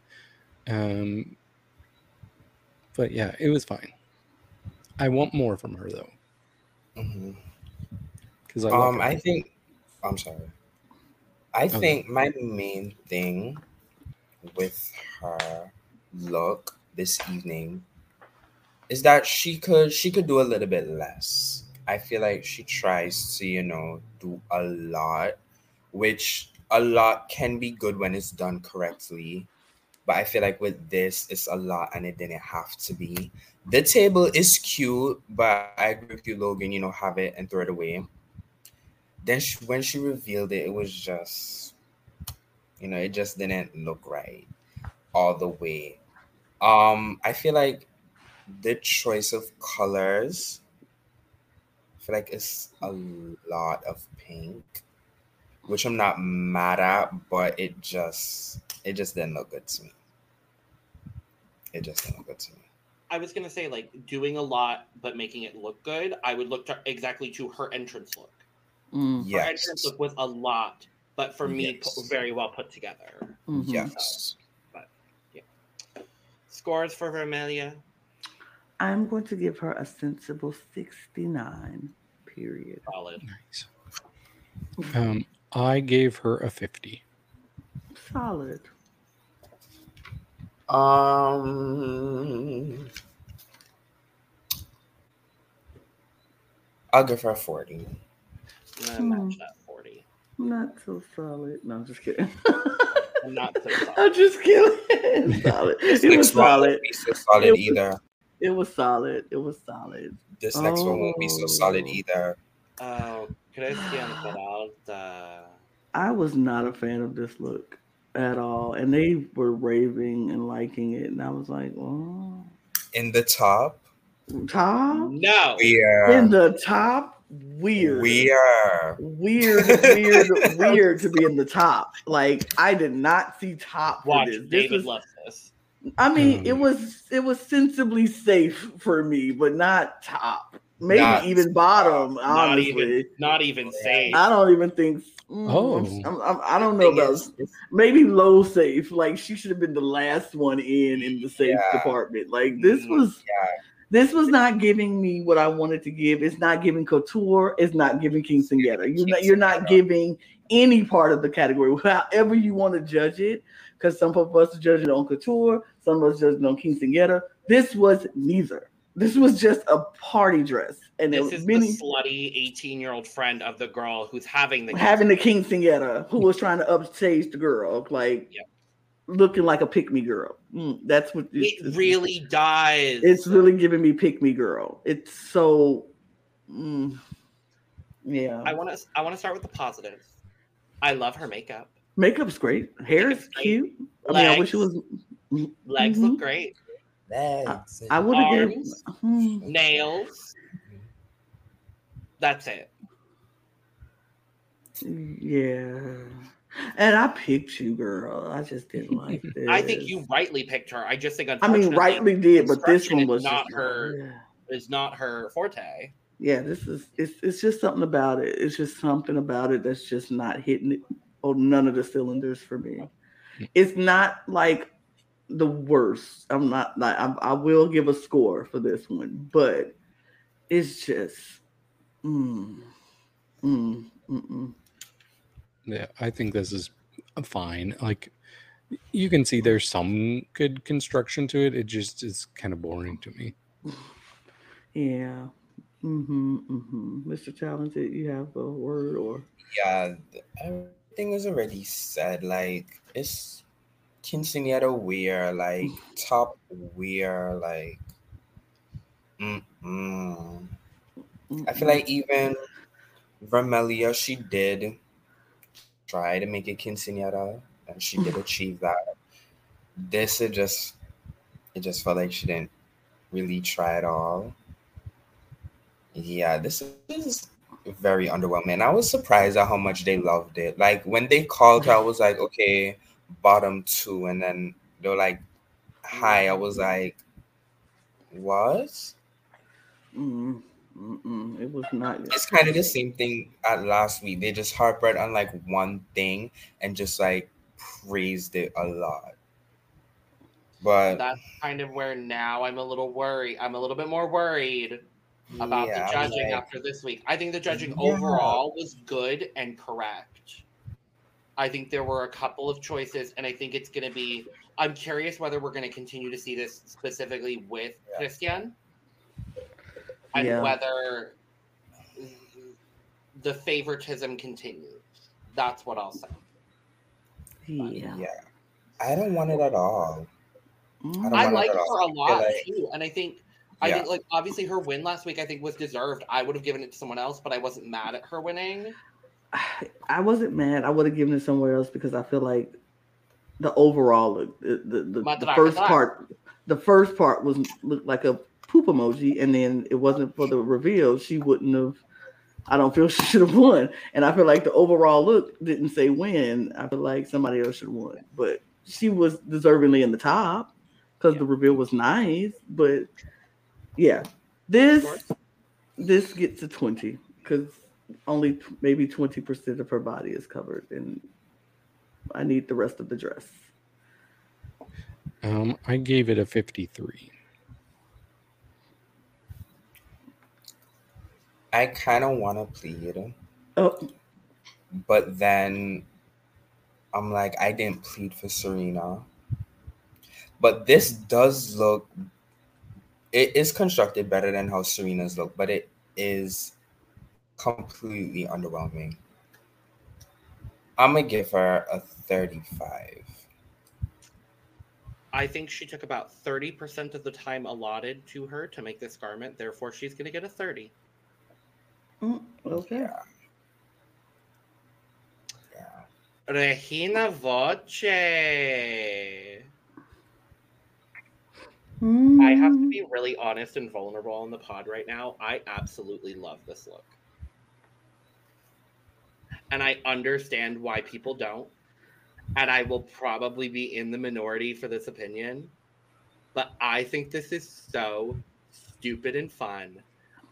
S4: Um, but yeah, it was fine. I want more from her though,
S2: Mhm.
S4: because I love
S2: Um,
S4: her.
S2: I think. I'm sorry. I
S4: Okay.
S2: think my main thing with her look this evening is that she could she could do a little bit less. I feel like she tries to you know do a lot, which a lot can be good when it's done correctly. But I feel like with this, it's a lot and it didn't have to be. The table is cute, but I agree with you, Logan. You know, have it and throw it away. Then she, when she revealed it, it was just, you know, it just didn't look right all the way. Um, I feel like the choice of colors, I feel like it's a lot of pink, which I'm not mad at, but it just, it just didn't look good to me. It just didn't look good to me.
S1: I was gonna say like doing a lot but making it look good. I would look to exactly to her entrance look.
S3: Mm,
S1: Her
S2: Yes.
S1: entrance look was a lot, but for me,
S2: Yes.
S1: pu- very well put together.
S3: mhm.
S2: Yes.
S1: Scores for Vermelha.
S3: I'm going to give her a sensible 69. Period.
S1: Solid.
S4: nice. Um, I gave her a fifty.
S3: Solid.
S2: Um, I'll give her a 40.
S1: I'm gonna
S3: Hmm.
S1: match that forty.
S3: Not so solid. No, I'm just kidding.
S1: I'm not so solid.
S3: I'm just kidding. solid. It was solid.
S2: won't be so solid
S3: It was-
S2: either.
S3: It was solid. It was solid.
S2: This next one won't be so solid
S3: Oh.
S2: either.
S1: Oh, Cristian Peralta.
S3: I was not a fan of this look at all. And they were raving and liking it. And I was like, oh.
S2: In the top,
S3: Top?
S1: No.
S2: we are.
S3: In the top? Weird.
S2: we are.
S3: Weird, weird, weird to be in the top. Like I did not see top
S1: Watch
S3: this. This
S1: David
S3: was
S1: loves this.
S3: I mean,
S4: Um,
S3: it was it was sensibly safe for me, but not top. maybe
S2: Not-
S3: even bottom.
S1: Not
S3: Honestly,
S1: even, not even safe.
S3: I don't even think. mm,
S4: Oh.
S3: I'm, I'm, I don't know about
S2: is,
S3: maybe low safe. Like she should have been the last one in in the safe
S2: Yeah.
S3: department. Like this
S1: Mm,
S3: was
S2: yeah.
S3: This was not giving me what I wanted to give. It's not giving couture. It's not giving Quinceañera. You're not you're not giving any part of the category, however you want to judge it. Because some of us judge it on couture, some of us judge it on Quinceañera. This was neither. This was just a party dress, and
S1: This
S3: was
S1: is
S3: many
S1: the slutty 18 year old friend of the girl who's having the
S3: having the Quinceañera who was trying to upstage the girl, like
S1: Yep.
S3: Looking like a pick me girl. Mm, that's what this-
S1: It
S3: this-
S1: really does.
S3: It's really giving me pick me girl. It's so, mm, yeah.
S1: I want to. I want to start with the positives. I love her makeup.
S3: Makeup's great. Hair is
S1: Makeup's great.
S3: cute. I mean, I wish it was.
S1: Legs
S3: Mhm.
S1: look great.
S2: Legs.
S3: I would have given.
S1: Arms.
S3: Hmm.
S1: Nails. That's it.
S3: Yeah. And I picked you, girl. I just didn't like this.
S1: I think you rightly picked her. I just think
S3: I mean, rightly did, but this one was
S1: not her-
S3: Yeah.
S1: is not her forte.
S3: yeah, this is it's it's just something about it. It's just something about it that's just not hitting it on none of the cylinders for me. It's not like the worst. I'm not like I, I will give a score for this one, but it's just mm, mm, mm-mm.
S4: Yeah, I think this is fine. Like you can see there's some good construction to it. It just is kind of boring to me.
S3: yeah. Mm-hmm, mm-hmm. Mr. Talented, you have a word or
S2: yeah, th- everything was already said. Like it's quinceanera wear, like top wear, like. Mm-mm. I feel like even Vermelha, she did try to make it quinceanera, and she did achieve that. This it just, it just felt like she didn't really try at all. Yeah, this is very underwhelming. I was surprised at how much they loved it. Like when they called her, I was like, okay, bottom two, and then they were like, hi. I was like, what?
S3: mm, mm-mm. it was not.
S2: It's kind of the same thing at last week. They just harped on like one thing and just like praised it a lot. But
S1: That's kind of where now I'm a little worried. I'm a little bit more worried about
S2: yeah,
S1: the judging
S2: like,
S1: after this week. I think the judging
S2: Yeah.
S1: overall was good and correct. I think there were a couple of choices, and I think it's going to be. I'm curious whether we're going to continue to see this specifically with
S2: Yeah.
S1: Cristian, and
S3: Yeah.
S1: whether the favoritism continues. That's what I'll say.
S3: Yeah.
S2: yeah, I don't want it at all.
S3: Mm.
S2: I don't
S1: I
S2: want it
S1: like
S2: at
S1: her
S2: all.
S1: a
S2: I feel
S1: lot
S2: like-
S1: too, and I think I
S2: Yeah.
S1: think like obviously her win last week I think was deserved. I would have given it to someone else, but I wasn't mad at her winning.
S3: I wasn't mad. I would have given it somewhere else because I feel like the overall the the, the, the first part, the first part was looked like a poop emoji, and then it wasn't for the reveal. She wouldn't have. I don't feel she should have won, and I feel like the overall look didn't say win. I feel like somebody else should have won, but she was deservingly in the top because the reveal was nice. But yeah, this this gets a twenty because only t- maybe 20% of her body is covered and I need the rest of the dress.
S4: Um, I gave it a 53.
S2: I kind of want to plead,
S3: Oh,
S2: but then I'm like, I didn't plead for Serena. But this does look, it is constructed better than how Serena's look, but it is completely underwhelming. I'm gonna give her a 35.
S1: I think she took about 30% of the time allotted to her to make this garment, therefore she's going to get a 30.
S3: Mm, okay.
S2: Yeah. Yeah.
S1: Regina Voce. I have to be really honest and vulnerable on the pod right now. I absolutely love this look. And I understand why people don't. And I will probably be in the minority for this opinion. But I think this is so stupid and fun.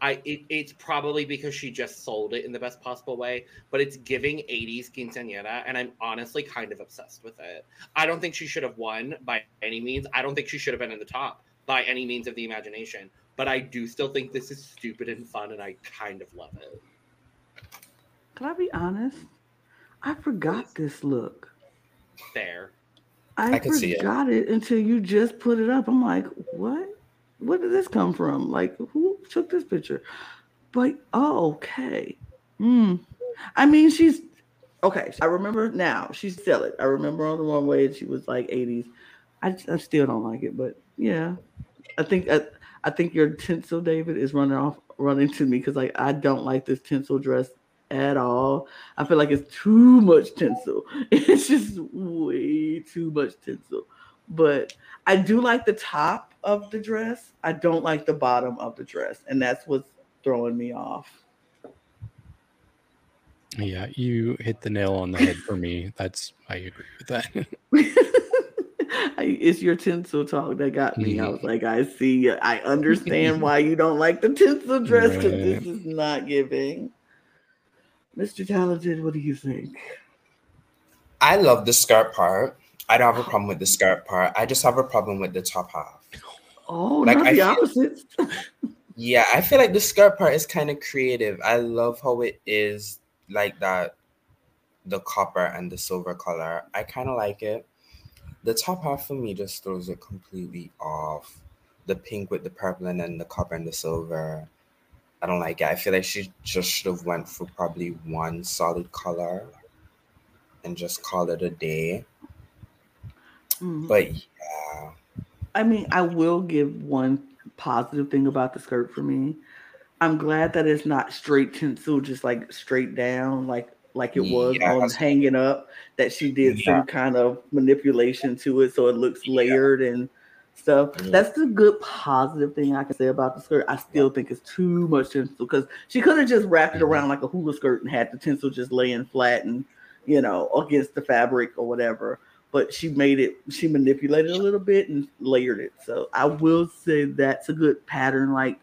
S1: I it, it's probably because she just sold it in the best possible way, but it's giving 80s quinceañera, and I'm honestly kind of obsessed with it. I don't think she should have won by any means. I don't think she should have been in the top by any means of the imagination. But I do still think this is stupid and fun, and I kind of love it.
S3: Can I be honest? I forgot this look.
S1: Fair.
S3: I,
S2: I can see it.
S3: forgot it. until you just put it up. I'm like, what? Where did this come from? Like, who took this picture? But oh, okay. Hmm. I mean, she's okay. I remember now. She's still it. I remember on the one way she was like 80s. I, I still don't like it, but yeah, I think I, I think your tinsel, David, is running off, running to me because like I don't like this tinsel dress at all. I feel like it's too much tinsel. It's just way too much tinsel. But I do like the top of the dress. I don't like the bottom of the dress, and that's what's throwing me off.
S4: Yeah, you hit the nail on the head for me. That's I agree with that.
S3: It's your tinsel talk that got me. I was like, I see, I understand why you don't like the tinsel dress because this is not giving. Mr. Talented, what do you think?
S2: I love the skirt part. I don't have a problem with the skirt part. I just have a problem with the top half.
S3: Oh,
S2: Like,
S3: not
S2: I
S3: the
S2: feel-
S3: opposites.
S2: Yeah, I feel like the skirt part is kind of creative. I love how it is like that the copper and the silver color. I kind of like it. The top half for me just throws it completely off. The pink with the purple and then the copper and the silver. I don't like it. I feel like she just should have went for probably one solid color and just call it a day.
S3: Mm.
S2: But yeah,
S3: I mean, I will give one positive thing about the skirt for me. I'm glad that it's not straight tinsel, just like straight down, like like it was
S2: Yeah,
S3: on hanging up. That she did
S2: Yeah.
S3: some kind of manipulation to it, so it looks layered and stuff.
S2: Yeah.
S3: That's the good positive thing I can say about the skirt. I still think it's too much tinsel because she could have just wrapped it
S2: Mhm.
S3: around like a hula skirt and had the tinsel just laying flat and you know against the fabric or whatever but she made it she manipulated a little bit and layered it so i will say that's a good pattern like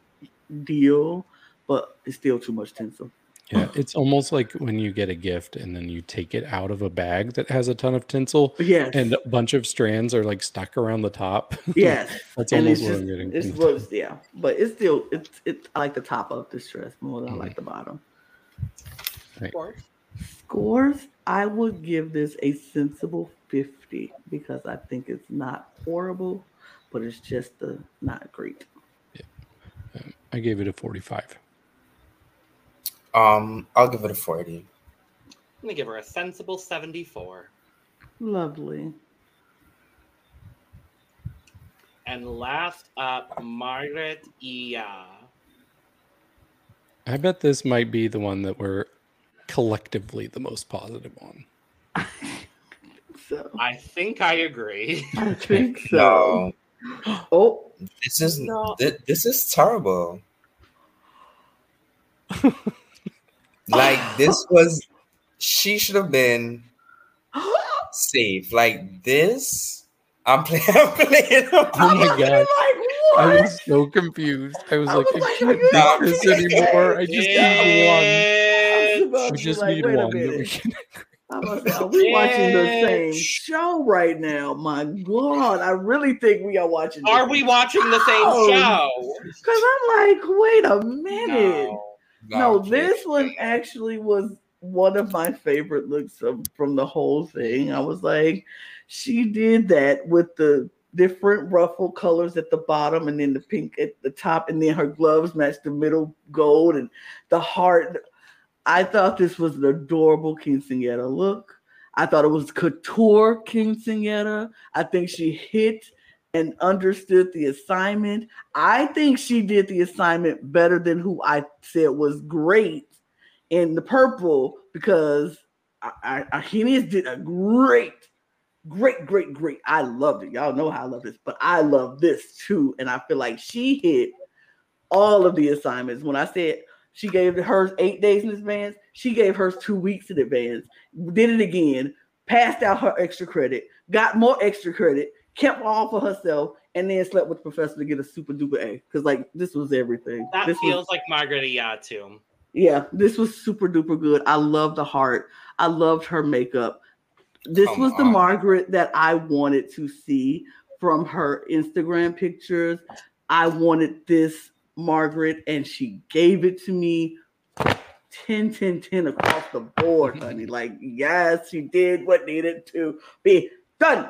S3: deal but it's still too much tinsel
S4: yeah, it's almost like when you get a gift and then you take it out of a bag that has a ton of tinsel
S3: yes
S4: and a bunch of strands are like stuck around the top.
S3: yes
S4: That's
S3: and
S4: almost
S3: it's
S4: what
S3: just
S4: I'm getting.
S3: it's
S4: confused.
S3: was yeah but it's still it's it's i like the top of the dress more than i
S4: Mhm.
S3: like the bottom
S1: Of course.
S3: scores i would give this a sensible 50 because i think it's not horrible but it's just uh, not great
S4: I gave it a 45.
S2: um, I'll give it a 40.
S1: I'm gonna give her a sensible 74.
S3: lovely
S1: And last up, Margaret Y Ya.
S4: I bet this might be the one that we're collectively the most positive on.
S3: So
S1: I think I agree.
S3: i think so
S2: No,
S3: oh
S2: this is
S1: No.
S2: thi- this is terrible. like this was she should have been safe. Like this, I'm playing. I'm playing.
S4: Oh my God.
S3: like,
S4: I
S3: what?
S4: was so confused. I was
S3: I
S4: like,
S3: was
S4: I
S3: like,
S4: can't do
S3: you
S4: this anymore. I just need one.
S3: I was
S4: We just
S3: like,
S4: need one. That we
S3: minute.
S4: can-
S3: I'm about say, are we watching the same show right now? My God, I really think we are watching.
S1: Are we watching the same show?
S3: Because I'm like, wait a minute.
S1: No.
S3: No,
S2: I'm
S3: this one actually was one of my favorite looks of, from the whole thing. I was like, she did that with the different ruffle colors at the bottom and then the pink at the top, and then her gloves matched the middle gold and the heart. I thought this was an adorable quinceanera look. I thought it was couture quinceanera. I think she hit and understood the assignment. I think she did the assignment better than who I said was great in the purple because I, I, did a great, great, great, great. I loved it. Y'all know how I love this, but I love this too. And I feel like she hit all of the assignments. When I said she gave hers eight days in advance, she gave hers two weeks in advance, did it again, passed out her extra credit, got more extra credit, kept all for herself, and then slept with the professor to get a super duper A. Because like this was everything.
S1: That
S3: this
S1: feels
S3: was,
S1: like Margaret too.
S3: yeah, this was super duper good. I love the heart. I loved her makeup. This
S2: Come
S3: was the
S2: on.
S3: Margaret that I wanted to see from her Instagram pictures. I wanted this Margaret, and she gave it to me 10 10 10 across the board, honey. Like, yes, she did what needed to be done.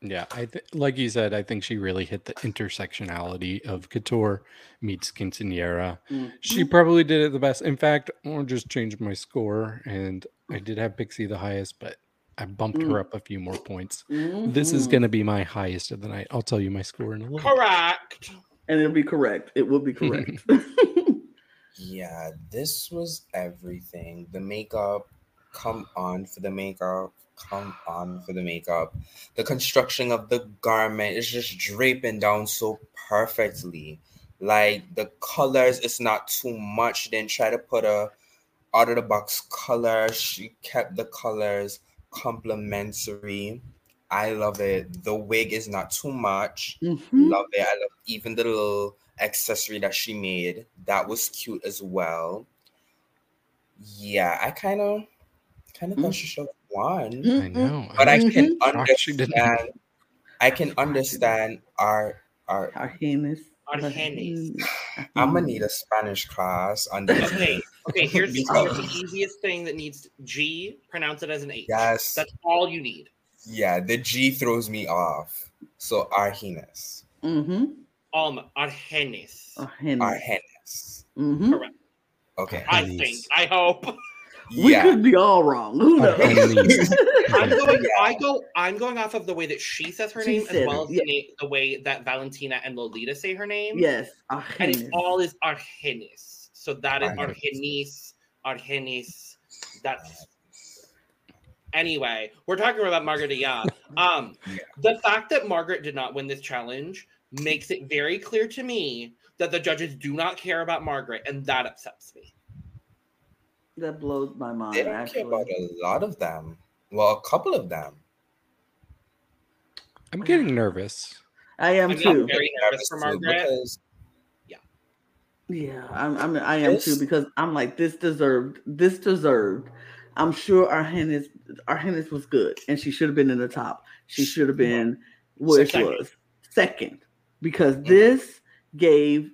S4: Yeah, I th- like you said, I think she really hit the intersectionality of Couture meets Quinceanera. She
S3: Mhm.
S4: probably did it the best. In fact, I'll just change my score, and I did have Pixie the highest, but I bumped
S3: Mm.
S4: her up a few more points. This is
S3: Mhm.
S4: going to be my highest of the night. I'll tell you my score in a little. bit.
S1: Correct.
S3: and it'll be correct. It will be correct.
S2: Yeah, this was everything. The makeup, come on for the makeup, come on for the makeup. The construction of the garment is just draping down so perfectly. Like the colors, it's not too much. She didn't try to put a out of the box color. She kept the colors complementary. I love it. The wig is not too much.
S3: Mhm.
S2: Love it. I love even the little accessory that she made. That was cute as well. Yeah, I kind of kind of thought she should have won,
S4: I know.
S2: but I can
S3: Mhm.
S4: Shocked she
S2: understand. I can understand our our.
S3: Our highness.
S1: Our highness.
S2: I'm gonna need a Spanish class on this.
S1: Okay. Okay. Here's, here's the easiest thing that needs G. Pronounce it as an H.
S2: Yes,
S1: That's all you need.
S2: Yeah. The G throws me off. So our highness,
S3: Mm-hmm.
S1: Um, Argennis.
S3: Our
S2: our
S3: highness.
S2: highness.
S3: Mm-hmm.
S1: Correct.
S2: Okay.
S1: I think. I hope.
S3: We
S2: Yeah.
S3: could be all wrong. Who knows?
S1: I'm going.
S2: Yeah.
S1: I go. I'm going off of the way that she says her
S3: She
S1: name, as well as
S3: yeah.
S1: the, na- the way that Valentina and Lolita say her name.
S3: yes, our
S1: and it all is Argennis. So that is
S2: Argennis.
S1: Argennis. Argennis. That's anyway. We're talking about Margaret Y Ya. Um,
S2: Yeah.
S1: the fact that Margaret did not win this challenge makes it very clear to me that the judges do not care about Margaret, and that upsets me.
S3: that blows my mind.
S2: They don't
S3: actually.
S2: care about a lot of them. Well, a couple of them.
S4: I'm getting nervous.
S3: I am
S1: I'm
S3: too.
S1: very nervous for Margaret.
S2: because
S3: Yeah, I'm, I'm I am too because I'm like this deserved this deserved. I'm sure our Highness our Highness was good and she should have been in the top. She should have been where she was second because
S2: Mhm.
S3: this gave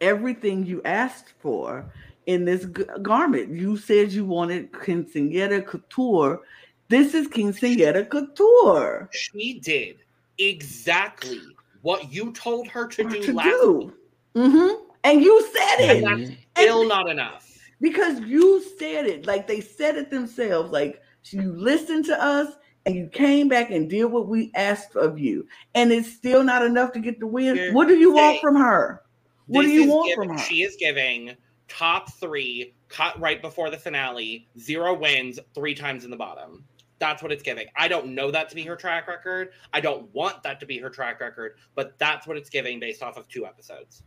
S3: everything you asked for in this g- garment. You said you wanted quinceanera couture. This is quinceanera couture.
S1: She did exactly what you told her to do
S3: To
S1: last
S3: do. Mm-hmm. And you said it.
S1: And that's still not enough.
S3: Because you said it like they said it themselves like you listened to us and you came back and did what we asked of you and it's still not enough to get the win
S1: You're
S3: what do you want from her what do you want
S1: giving-
S3: from her
S1: She is giving top three, cut right before the finale, zero wins, three times in the bottom. That's what it's giving. I don't know that to be her track record. I don't want that to be her track record, but that's what it's giving based off of two episodes.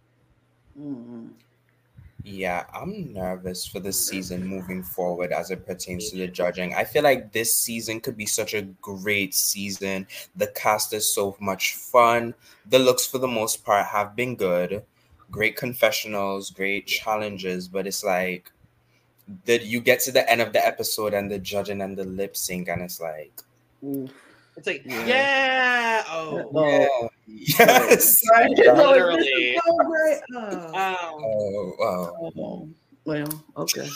S3: Mhm.
S2: Yeah, I'm nervous for this season moving forward as it pertains to the judging. I feel like this season could be such a great season. The cast is so much fun. The looks, for the most part, have been good. Great confessionals, great challenges, but it's like that you get to the end of the episode and the judging and the lip sync, and it's like,
S3: Oof.
S1: It's like,
S3: Yeah.
S1: yeah, oh,
S3: Oh.
S2: yeah, yes,
S3: Right.
S2: Yeah.
S3: So
S1: Literally.
S3: This is so great. Oh.
S1: oh.
S2: oh, oh.
S3: Oh, well, okay.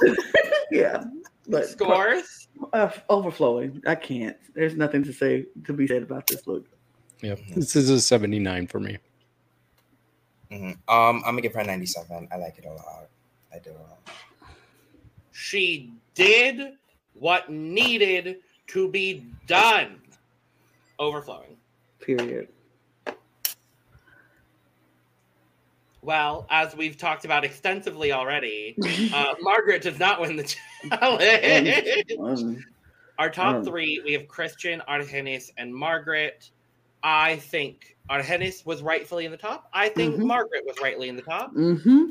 S3: yeah. But
S1: Scores?
S3: uh, overflowing. I can't. There's nothing to say to be said about this look.
S4: Yep. This is a 79 for me.
S2: Mhm. Um, I'm gonna give her a 97. I like it a lot. I do.
S1: She did what needed to be done. Overflowing.
S3: Period.
S1: Well, as we've talked about extensively already, uh, Margaret does not win the challenge. Our top three, we have Cristian, Argennis, and Margaret. I think Argennis was rightfully in the top. I think
S3: Mhm.
S1: Margaret was rightly in the top.
S3: hmm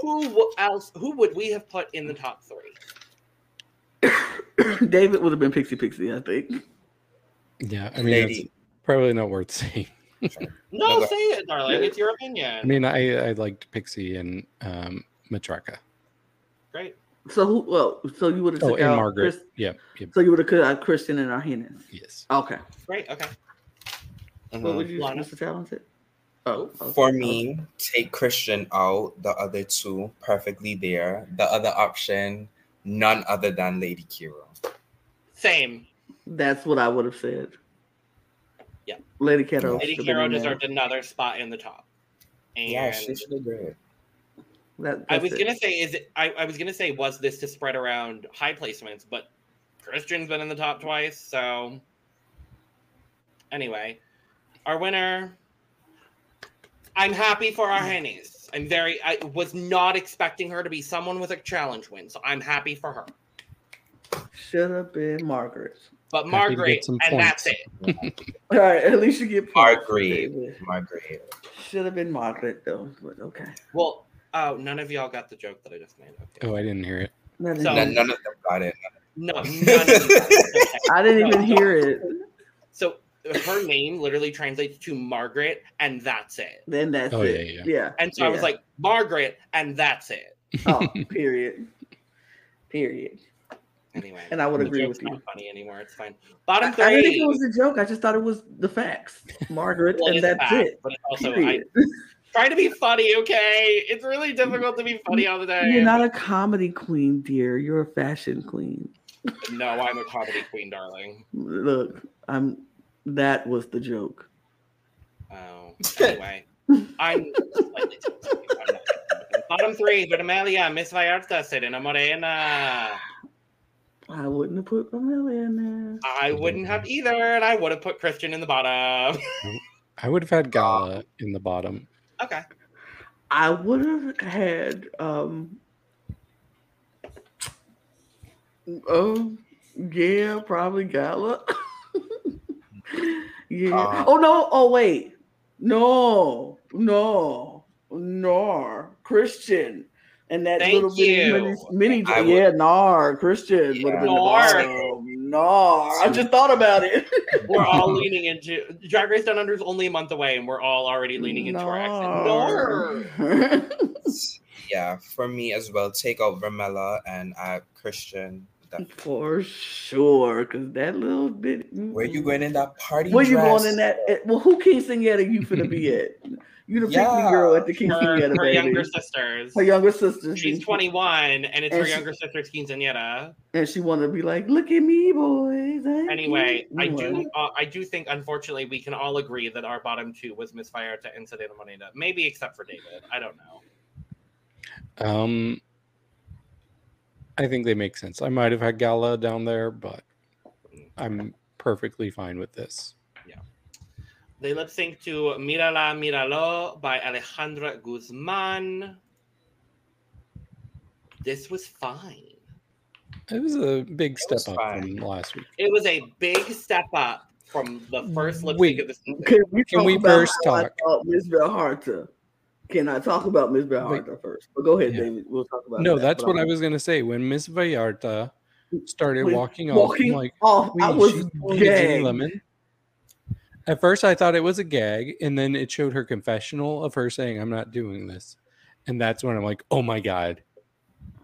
S1: Who else? Who would we have put in the top three?
S3: David would have been Pixie Pixie, I think.
S4: Yeah. I mean, that's-
S2: Lady,
S4: Probably not worth saying.
S1: No,
S2: No,
S1: say it, darling. It's your opinion.
S4: I mean, I I liked Pixie and um, Matraka.
S1: Great.
S3: So who? Well, so you would have
S4: Oh,
S3: took
S4: and Margaret.
S3: Chris,
S4: Yep. Yep.
S3: so you would have cut out Cristian and Argennis.
S4: Yes.
S3: Okay.
S1: Great. Okay.
S2: Mhm.
S3: What would you,
S1: Lana?
S3: Mr. Talented? Oh, okay.
S2: For me, take Cristian out, the other two perfectly there. The other option, none other than Lady Kero.
S1: Same.
S3: that's what I would have said.
S1: Yeah.
S3: Lady Kero.
S1: Lady
S3: should've been
S1: Kero
S3: in there.
S1: deserved another spot in the top. And
S2: Yeah, she should have great.
S3: That,
S1: I was
S3: it.
S1: gonna say, is it? I, I was gonna say, was this to spread around high placements? But Cristian's been in the top twice, so anyway, our winner. I'm happy for our mm. Hennies. I'm very. I was not expecting her to be someone with a challenge win, so I'm happy for her.
S3: Should have been Margaret.
S1: But Margaret,
S4: get some
S1: and that's it.
S3: All right, at least you get.
S2: Margaret. Margaret.
S3: Should have been Margaret though, but okay.
S1: Well, oh, none of y'all got the joke that I just made. Okay.
S4: Oh, I didn't hear it.
S3: That is-
S1: So-
S2: None, none of them got it.
S1: No, none of you.
S3: I didn't even hear it.
S1: So her name literally translates to Margaret, and that's it.
S3: Then that's
S4: Oh,
S3: it.
S4: yeah,
S3: yeah.
S1: And so I was like, Margaret, and that's it.
S3: oh, period. Period.
S1: Anyway,
S3: And I would agree with you.
S1: not funny anymore. It's fine. Bottom
S3: I, I didn't think it was a joke. I just thought it was the facts. Margaret,
S1: Well,
S3: and that's it.
S1: But also, I try to be funny, okay? It's really difficult to be funny all the time.
S3: You're not a comedy queen, dear. You're a fashion queen.
S1: No, I'm a comedy queen, darling.
S3: Look, I'm. That was the joke.
S1: Oh, anyway, I'm slightly tipsy. I'm not- Bottom three, Vermelha, Miss Vallarta, Serena Morena.
S3: I wouldn't have put Pamela in there.
S1: I wouldn't have either, and I would have put Cristian in the bottom.
S4: I would have had Gala in the bottom.
S1: okay.
S3: I would have had um oh yeah, probably Gala. yeah.
S2: Uh,
S3: oh no, oh wait. No, no, no, Cristian. And that
S1: Thank
S3: little bitty
S1: you.
S3: mini, mini
S2: I would-
S3: yeah, Nar, Cristian would have been the
S1: Nar.
S3: bottom. Nar. I just thought about it.
S1: We're all leaning into Drag Race Down Under is only a month away, and we're all already leaning into our exit. Nor.
S2: Yeah, for me as well, take out Vermelha and add Cristian. That-
S3: For sure, because that little bit.
S2: Where you going in that party
S3: Where you going in that? eh, Well, who quinceanera you finna be at? You the
S2: Yeah.
S3: picnic girl at the
S1: Her,
S3: quinceanera,
S1: her
S3: baby.
S1: younger sisters.
S3: her younger sister.
S1: She's 21, and it's
S3: And
S1: her
S3: she-
S1: younger sister's quinceañera.
S3: and she wanted to be like, "Look at me, boys." I'm
S1: Anyway,
S3: cute."
S1: I do, uh, I do think, unfortunately, we can all agree that our bottom two was Miss Vallarta and Serena Morena. Maybe except for David. I don't know.
S4: Um, I think they make sense. I might have had Gala down there, but I'm perfectly fine with this.
S1: They lip sync to Mirala Miralo by Alejandra Guzman. This was fine.
S4: It was a big step up
S2: fine.
S4: from last week.
S1: It was a big step up from the first lip sync of the season.
S3: Can we,
S4: Can we first
S3: I
S4: talk?
S3: thought Miss Vallarta? Can I talk about Miss Vallarta first? But go ahead,
S4: Yeah.
S3: David. We'll talk about.
S4: No,
S3: that,
S4: that's what I
S3: I'm-
S4: was gonna say. When Miss Vallarta started
S3: When
S4: walking off,
S3: Walking
S4: I'm like,
S3: off, I was
S4: she's doing a
S3: gagged.
S4: Lemon. At first, I thought it was a gag, and then it showed her confessional of her saying, "I'm not doing this," and that's when I'm like, "Oh my god,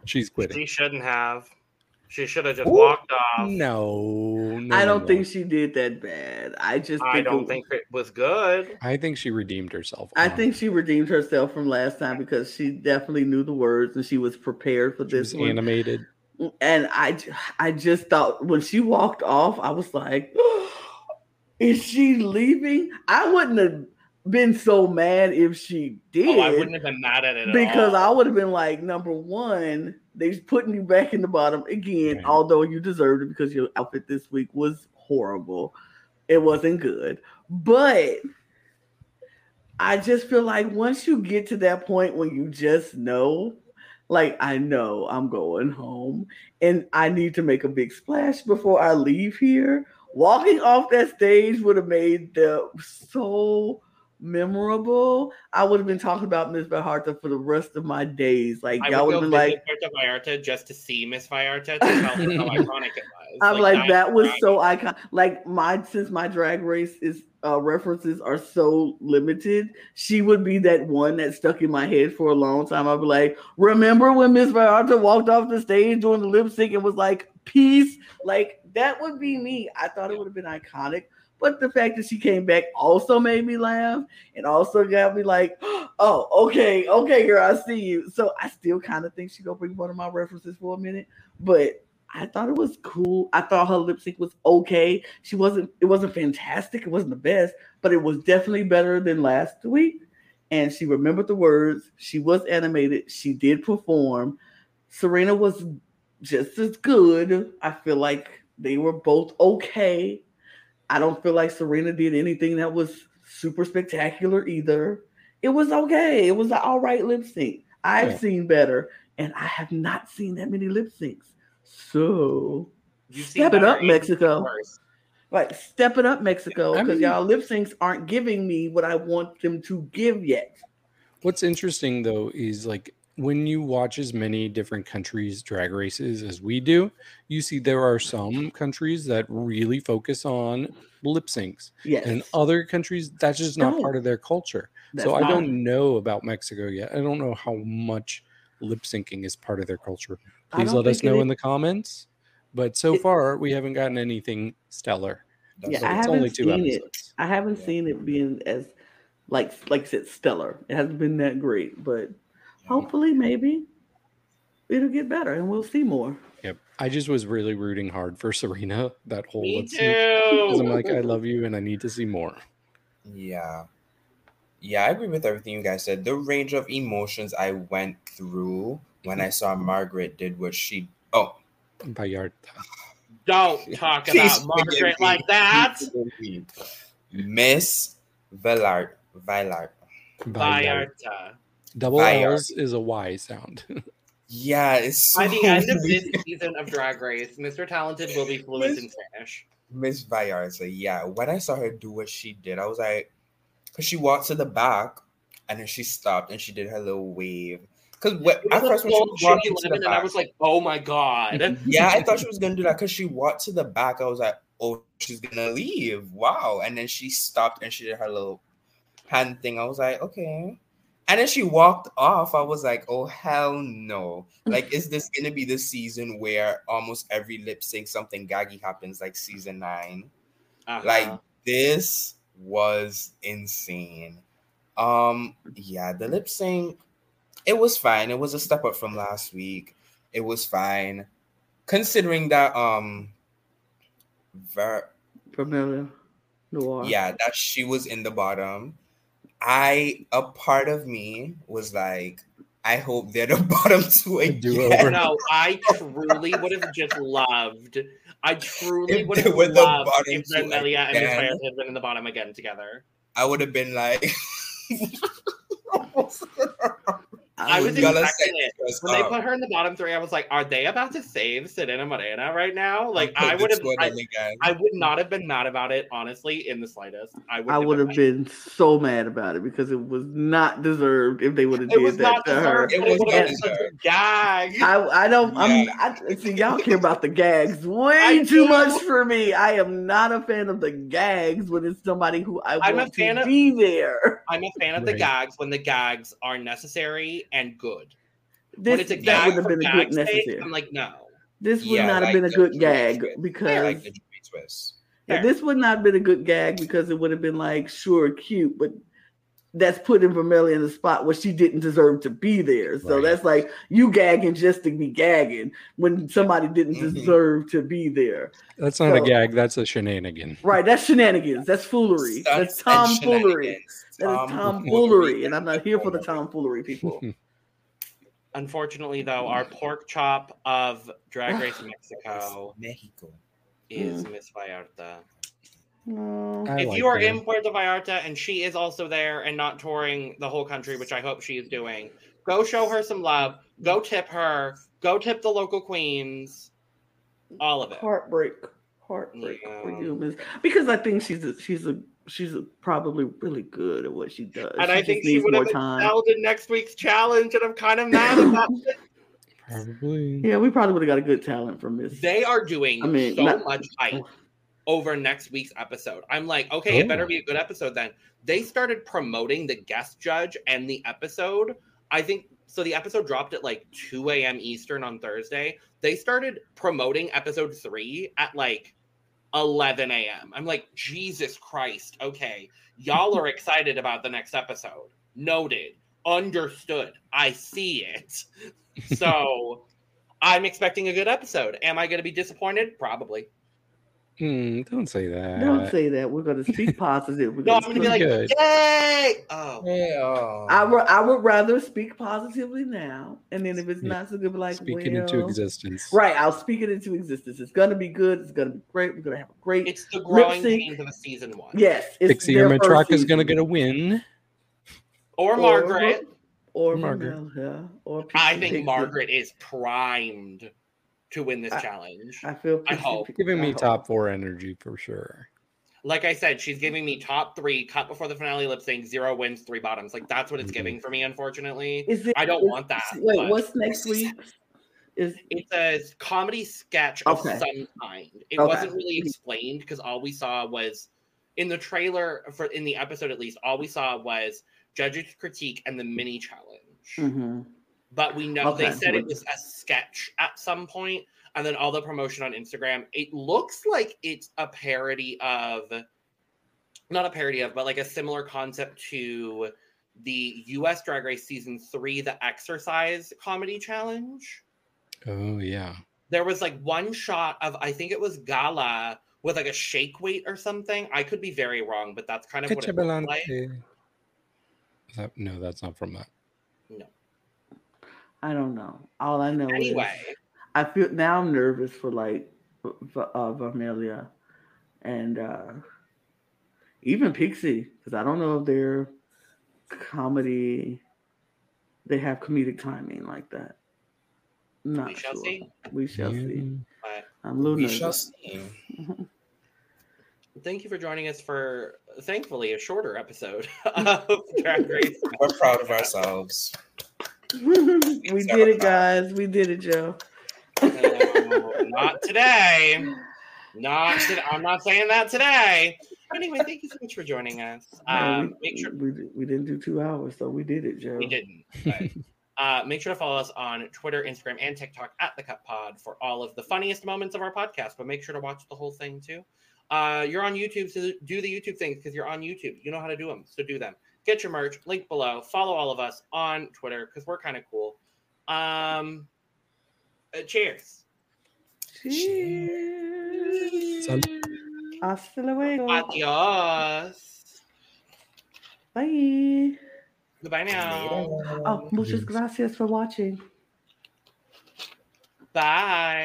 S4: she's quitting."
S1: She shouldn't have. She should have just
S3: Ooh.
S1: walked off.
S4: No, no
S3: I don't
S4: no.
S3: think she did that bad. I just
S1: I
S3: think
S1: don't
S3: it-
S1: think it was good.
S4: I think she redeemed herself.
S3: I think she redeemed herself from last time because she definitely knew the words and she was prepared for
S4: she
S3: this
S4: was
S3: one.
S4: animated.
S3: And I, I just thought when she walked off, I was like, oh "Is she leaving?" I wouldn't have been so mad if she did.
S1: Oh, I wouldn't have been mad at it
S3: because I would have been like, number one, they're putting you back in the bottom again,
S4: Right.
S3: although you deserved it because your outfit this week was horrible. It wasn't good. But I just feel like once you get to that point when you just know, like, I know I'm going home and I need to make a big splash before I leave here. Walking off that stage would have made the so memorable. I would have been talking about Miss Vallarta for the rest of my days. Like
S1: I
S3: y'all
S1: would
S3: have been like,
S1: Puerto Vallarta just to see Miss Vallarta to tell how iconic it
S3: I'm like, that was so iconic. Like my since my drag race is uh, references are so limited, she would be that one that stuck in my head for a long time. I'd be like, remember when Miss Vallarta walked off the stage during the lip sync and was like, peace? Like that would be mm-hmm. me. I thought it would have been iconic. But the fact that she came back also made me laugh and also got me like, oh, okay, okay, girl, I see you. So I still kind of think she gonna bring one of my references for a minute, but I thought it was cool. I thought her lip sync was okay. She wasn't, it wasn't fantastic. It wasn't the best, but it was definitely better than last week. And she remembered the words. She was animated. She did perform. Serena was just as good. I feel like they were both okay. I don't feel like Serena did anything that was super spectacular either. It was okay. It was an all right lip sync. I've yeah. seen better, and I have not seen that many lip syncs. So you step it up, Mexico. Like step it up, Mexico, because y'all lip syncs aren't giving me what I want them to give yet.
S4: What's interesting though is like when you watch as many different countries drag races as we do, you see there are some countries that really focus on lip syncs.
S3: Yes.
S4: And other countries that's just not no. part of their culture. That's so I don't know about Mexico yet. I don't know how much lip syncing is part of their culture. Please let us know in the comments. But so it, far, we haven't gotten anything stellar.
S3: Yeah, I haven't seen episodes. it. I haven't yeah. seen it being as like like I said, stellar. It hasn't been that great, but hopefully, maybe it'll get better, and we'll see more.
S4: Yep. I just was really rooting hard for Serena that whole.
S1: Me too. Because
S4: I'm like, I love you, and I need to see more.
S2: Yeah. Yeah, I agree with everything you guys said. The range of emotions I went through when I mm-hmm. saw Margaret did what she oh
S4: Vallarta.
S1: Don't talk about Margaret like that.
S2: Miss Villard Villard
S1: Vallarta.
S4: Double L's is a Y sound.
S2: yeah, it's
S1: so by the end of this season of Drag Race, Mr. Talented will be fluent Miss, in Spanish.
S2: Miss Vallarta, yeah. When I saw her do what she did, I was like, because she walked to the back and then she stopped and she did her little wave. Because at first when she walked to the
S1: back, and I was like, "Oh my god!"
S2: yeah, I thought she was gonna do that because she walked to the back. I was like, "Oh, she's gonna leave!" Wow! And then she stopped and she did her little hand thing. I was like, "Okay." And then she walked off. I was like, "Oh hell no!" Like, is this gonna be the season where almost every lip sync something gaggy happens, like season 9 uh-huh. Like this was insane. Um, yeah, the lip sync, it was fine. It was a step up from last week. It was fine, considering that um,
S3: ver- Vermelha Noir.
S2: Yeah, that she was in the bottom. I a part of me was like, I hope they're the bottom two again.
S1: No, I truly would have just loved. I truly would have loved if Vermelha and Miss had been in the bottom again together.
S2: I would have been like.
S1: I was expecting it when they put her in the bottom three. I was like, "Are they about to save Serena Morena right now?" Like, I would have, I, I, would not have been mad about it, honestly, in the slightest. I would,
S3: I would have been, been so mad about it because it was not deserved if they would have did that to her.
S1: It was not deserved. Gag.
S3: I, I don't. I'm. I, see, y'all care about the gags way too much for me. I am not a fan of the gags when it's somebody who I I'm want a fan to of, be there.
S1: I'm a fan of right. the gags when the gags are necessary and good. This when it's a that would have been a good necessary. I'm like, no.
S3: This would yeah, not have been a good gag because yeah, like yeah, this would not have been a good gag because it would have been like sure cute, but that's putting Vermelha in the spot where she didn't deserve to be there. So right. that's like you gagging just to be gagging when somebody didn't mm-hmm. deserve to be there.
S4: That's not so, a gag. That's a shenanigan.
S3: Right. That's shenanigans. That's foolery. That's, that's tomfoolery. That is tomfoolery, and I'm not here for the tomfoolery, people.
S1: Unfortunately, though, our pork chop of Drag Race Mexico,
S2: Mexico.
S1: is mm. Miss Vallarta. if like you are her. in Puerto Vallarta and she is also there and not touring the whole country, which I hope she is doing, go show her some love. Go tip her. Go tip the local queens. All of it.
S3: Heartbreak, heartbreak yeah. for you, Miss. Because I think she's a, she's a she's probably really good at what she does.
S1: And she I think she would have excelled in next week's challenge, and I'm kind of mad about it.
S4: Probably.
S3: Yeah, we probably would have got a good talent from this.
S1: They are doing
S3: I mean,
S1: so
S3: not-
S1: much hype oh. over next week's episode. I'm like, okay, it better
S4: Oh.
S1: be a good episode then. They started promoting the guest judge and the episode. I think so. The episode dropped at like 2 a.m. Eastern on Thursday. They started promoting episode three at like 11 a.m. I'm like, Jesus Christ. Okay. Y'all are excited about the next episode. Noted. Understood. I see it. So I'm expecting a good episode. Am I going to be disappointed? Probably.
S4: Hmm, don't say that.
S3: Don't say that. We're going to speak positive. We're
S1: No, I'm
S3: gonna
S1: going to be like,
S4: Good.
S1: yay! Oh,
S2: Yeah.
S3: I would, I would rather speak positively now, and then if it's
S4: Yeah.
S3: not so good, be like,
S4: Speak
S3: well,
S4: it into existence.
S3: right? I'll speak it into existence. It's gonna be good. It's gonna be great. We're gonna have a great.
S1: it's the growing
S3: sync.
S1: pains of a season one.
S3: yes, it's
S4: Pixie
S3: their
S4: or
S3: first
S4: Matraka is going to get a win.
S1: Or Margaret.
S3: or
S4: Margaret.
S3: Vanilla, or
S1: I think
S3: Pixie.
S1: Margaret is primed to win this
S3: I-
S1: challenge.
S3: I feel.
S1: I hope.
S4: Giving
S3: I
S4: me
S3: hope.
S4: top four energy for sure.
S1: Like I said, she's giving me top three, cut before the finale lip sync, zero wins, three bottoms. Like that's what it's
S4: Mhm.
S1: giving for me, unfortunately.
S3: Is it?
S1: I don't
S3: is-
S1: want that,
S3: Wait, what's next week? Is
S1: It's a comedy sketch of some kind. It
S3: Okay.
S1: wasn't really explained because all we saw was in the trailer for in the episode at least, all we saw was judges critique and the mini challenge.
S3: mhm.
S1: But we know they said it was a sketch at some point, and then all the promotion on Instagram. It looks like it's a parody of, not a parody of, but like a similar concept to the U.S. Drag Race season three, the Exercise Comedy Challenge.
S4: Oh yeah.
S1: There was like one shot of I think it was Gala with like a shake weight or something. I could be very wrong, but that's kind of what it looked like.
S4: That, no, that's not from that.
S3: I don't know. All I know
S1: Anyway,
S3: is I feel now I'm nervous for like v- v- uh, Vermelha and uh even Pixie because I don't know if they're comedy. They have comedic timing like that. Not
S1: we shall
S3: sure.
S1: see.
S3: We shall see.
S1: But
S3: I'm a little
S2: We
S3: nervous.
S2: shall see.
S1: thank you for joining us for thankfully a shorter episode of Drag Race.
S2: We're proud of ourselves.
S3: we did it, guys. We did it, Joe.
S1: No, not today. Not today. I'm not saying that today. Anyway, thank you so much for joining us.
S3: No,
S1: Um,
S3: we,
S1: make sure
S3: we, we didn't do two hours, so we did it, Joe.
S1: we didn't. But, uh, make sure to follow us on Twitter, Instagram, and TikTok at the Cut Pod for all of the funniest moments of our podcast. But make sure to watch the whole thing too. Uh, you're on YouTube, so do the YouTube things because you're on YouTube. You know how to do them, so do them. Get your merch, link below. Follow all of us on Twitter because we're kind of cool. Um, uh, cheers.
S3: Cheers. Hasta luego.
S1: Adios.
S3: Bye.
S1: Goodbye now.
S3: Oh, muchas gracias for watching.
S1: Bye.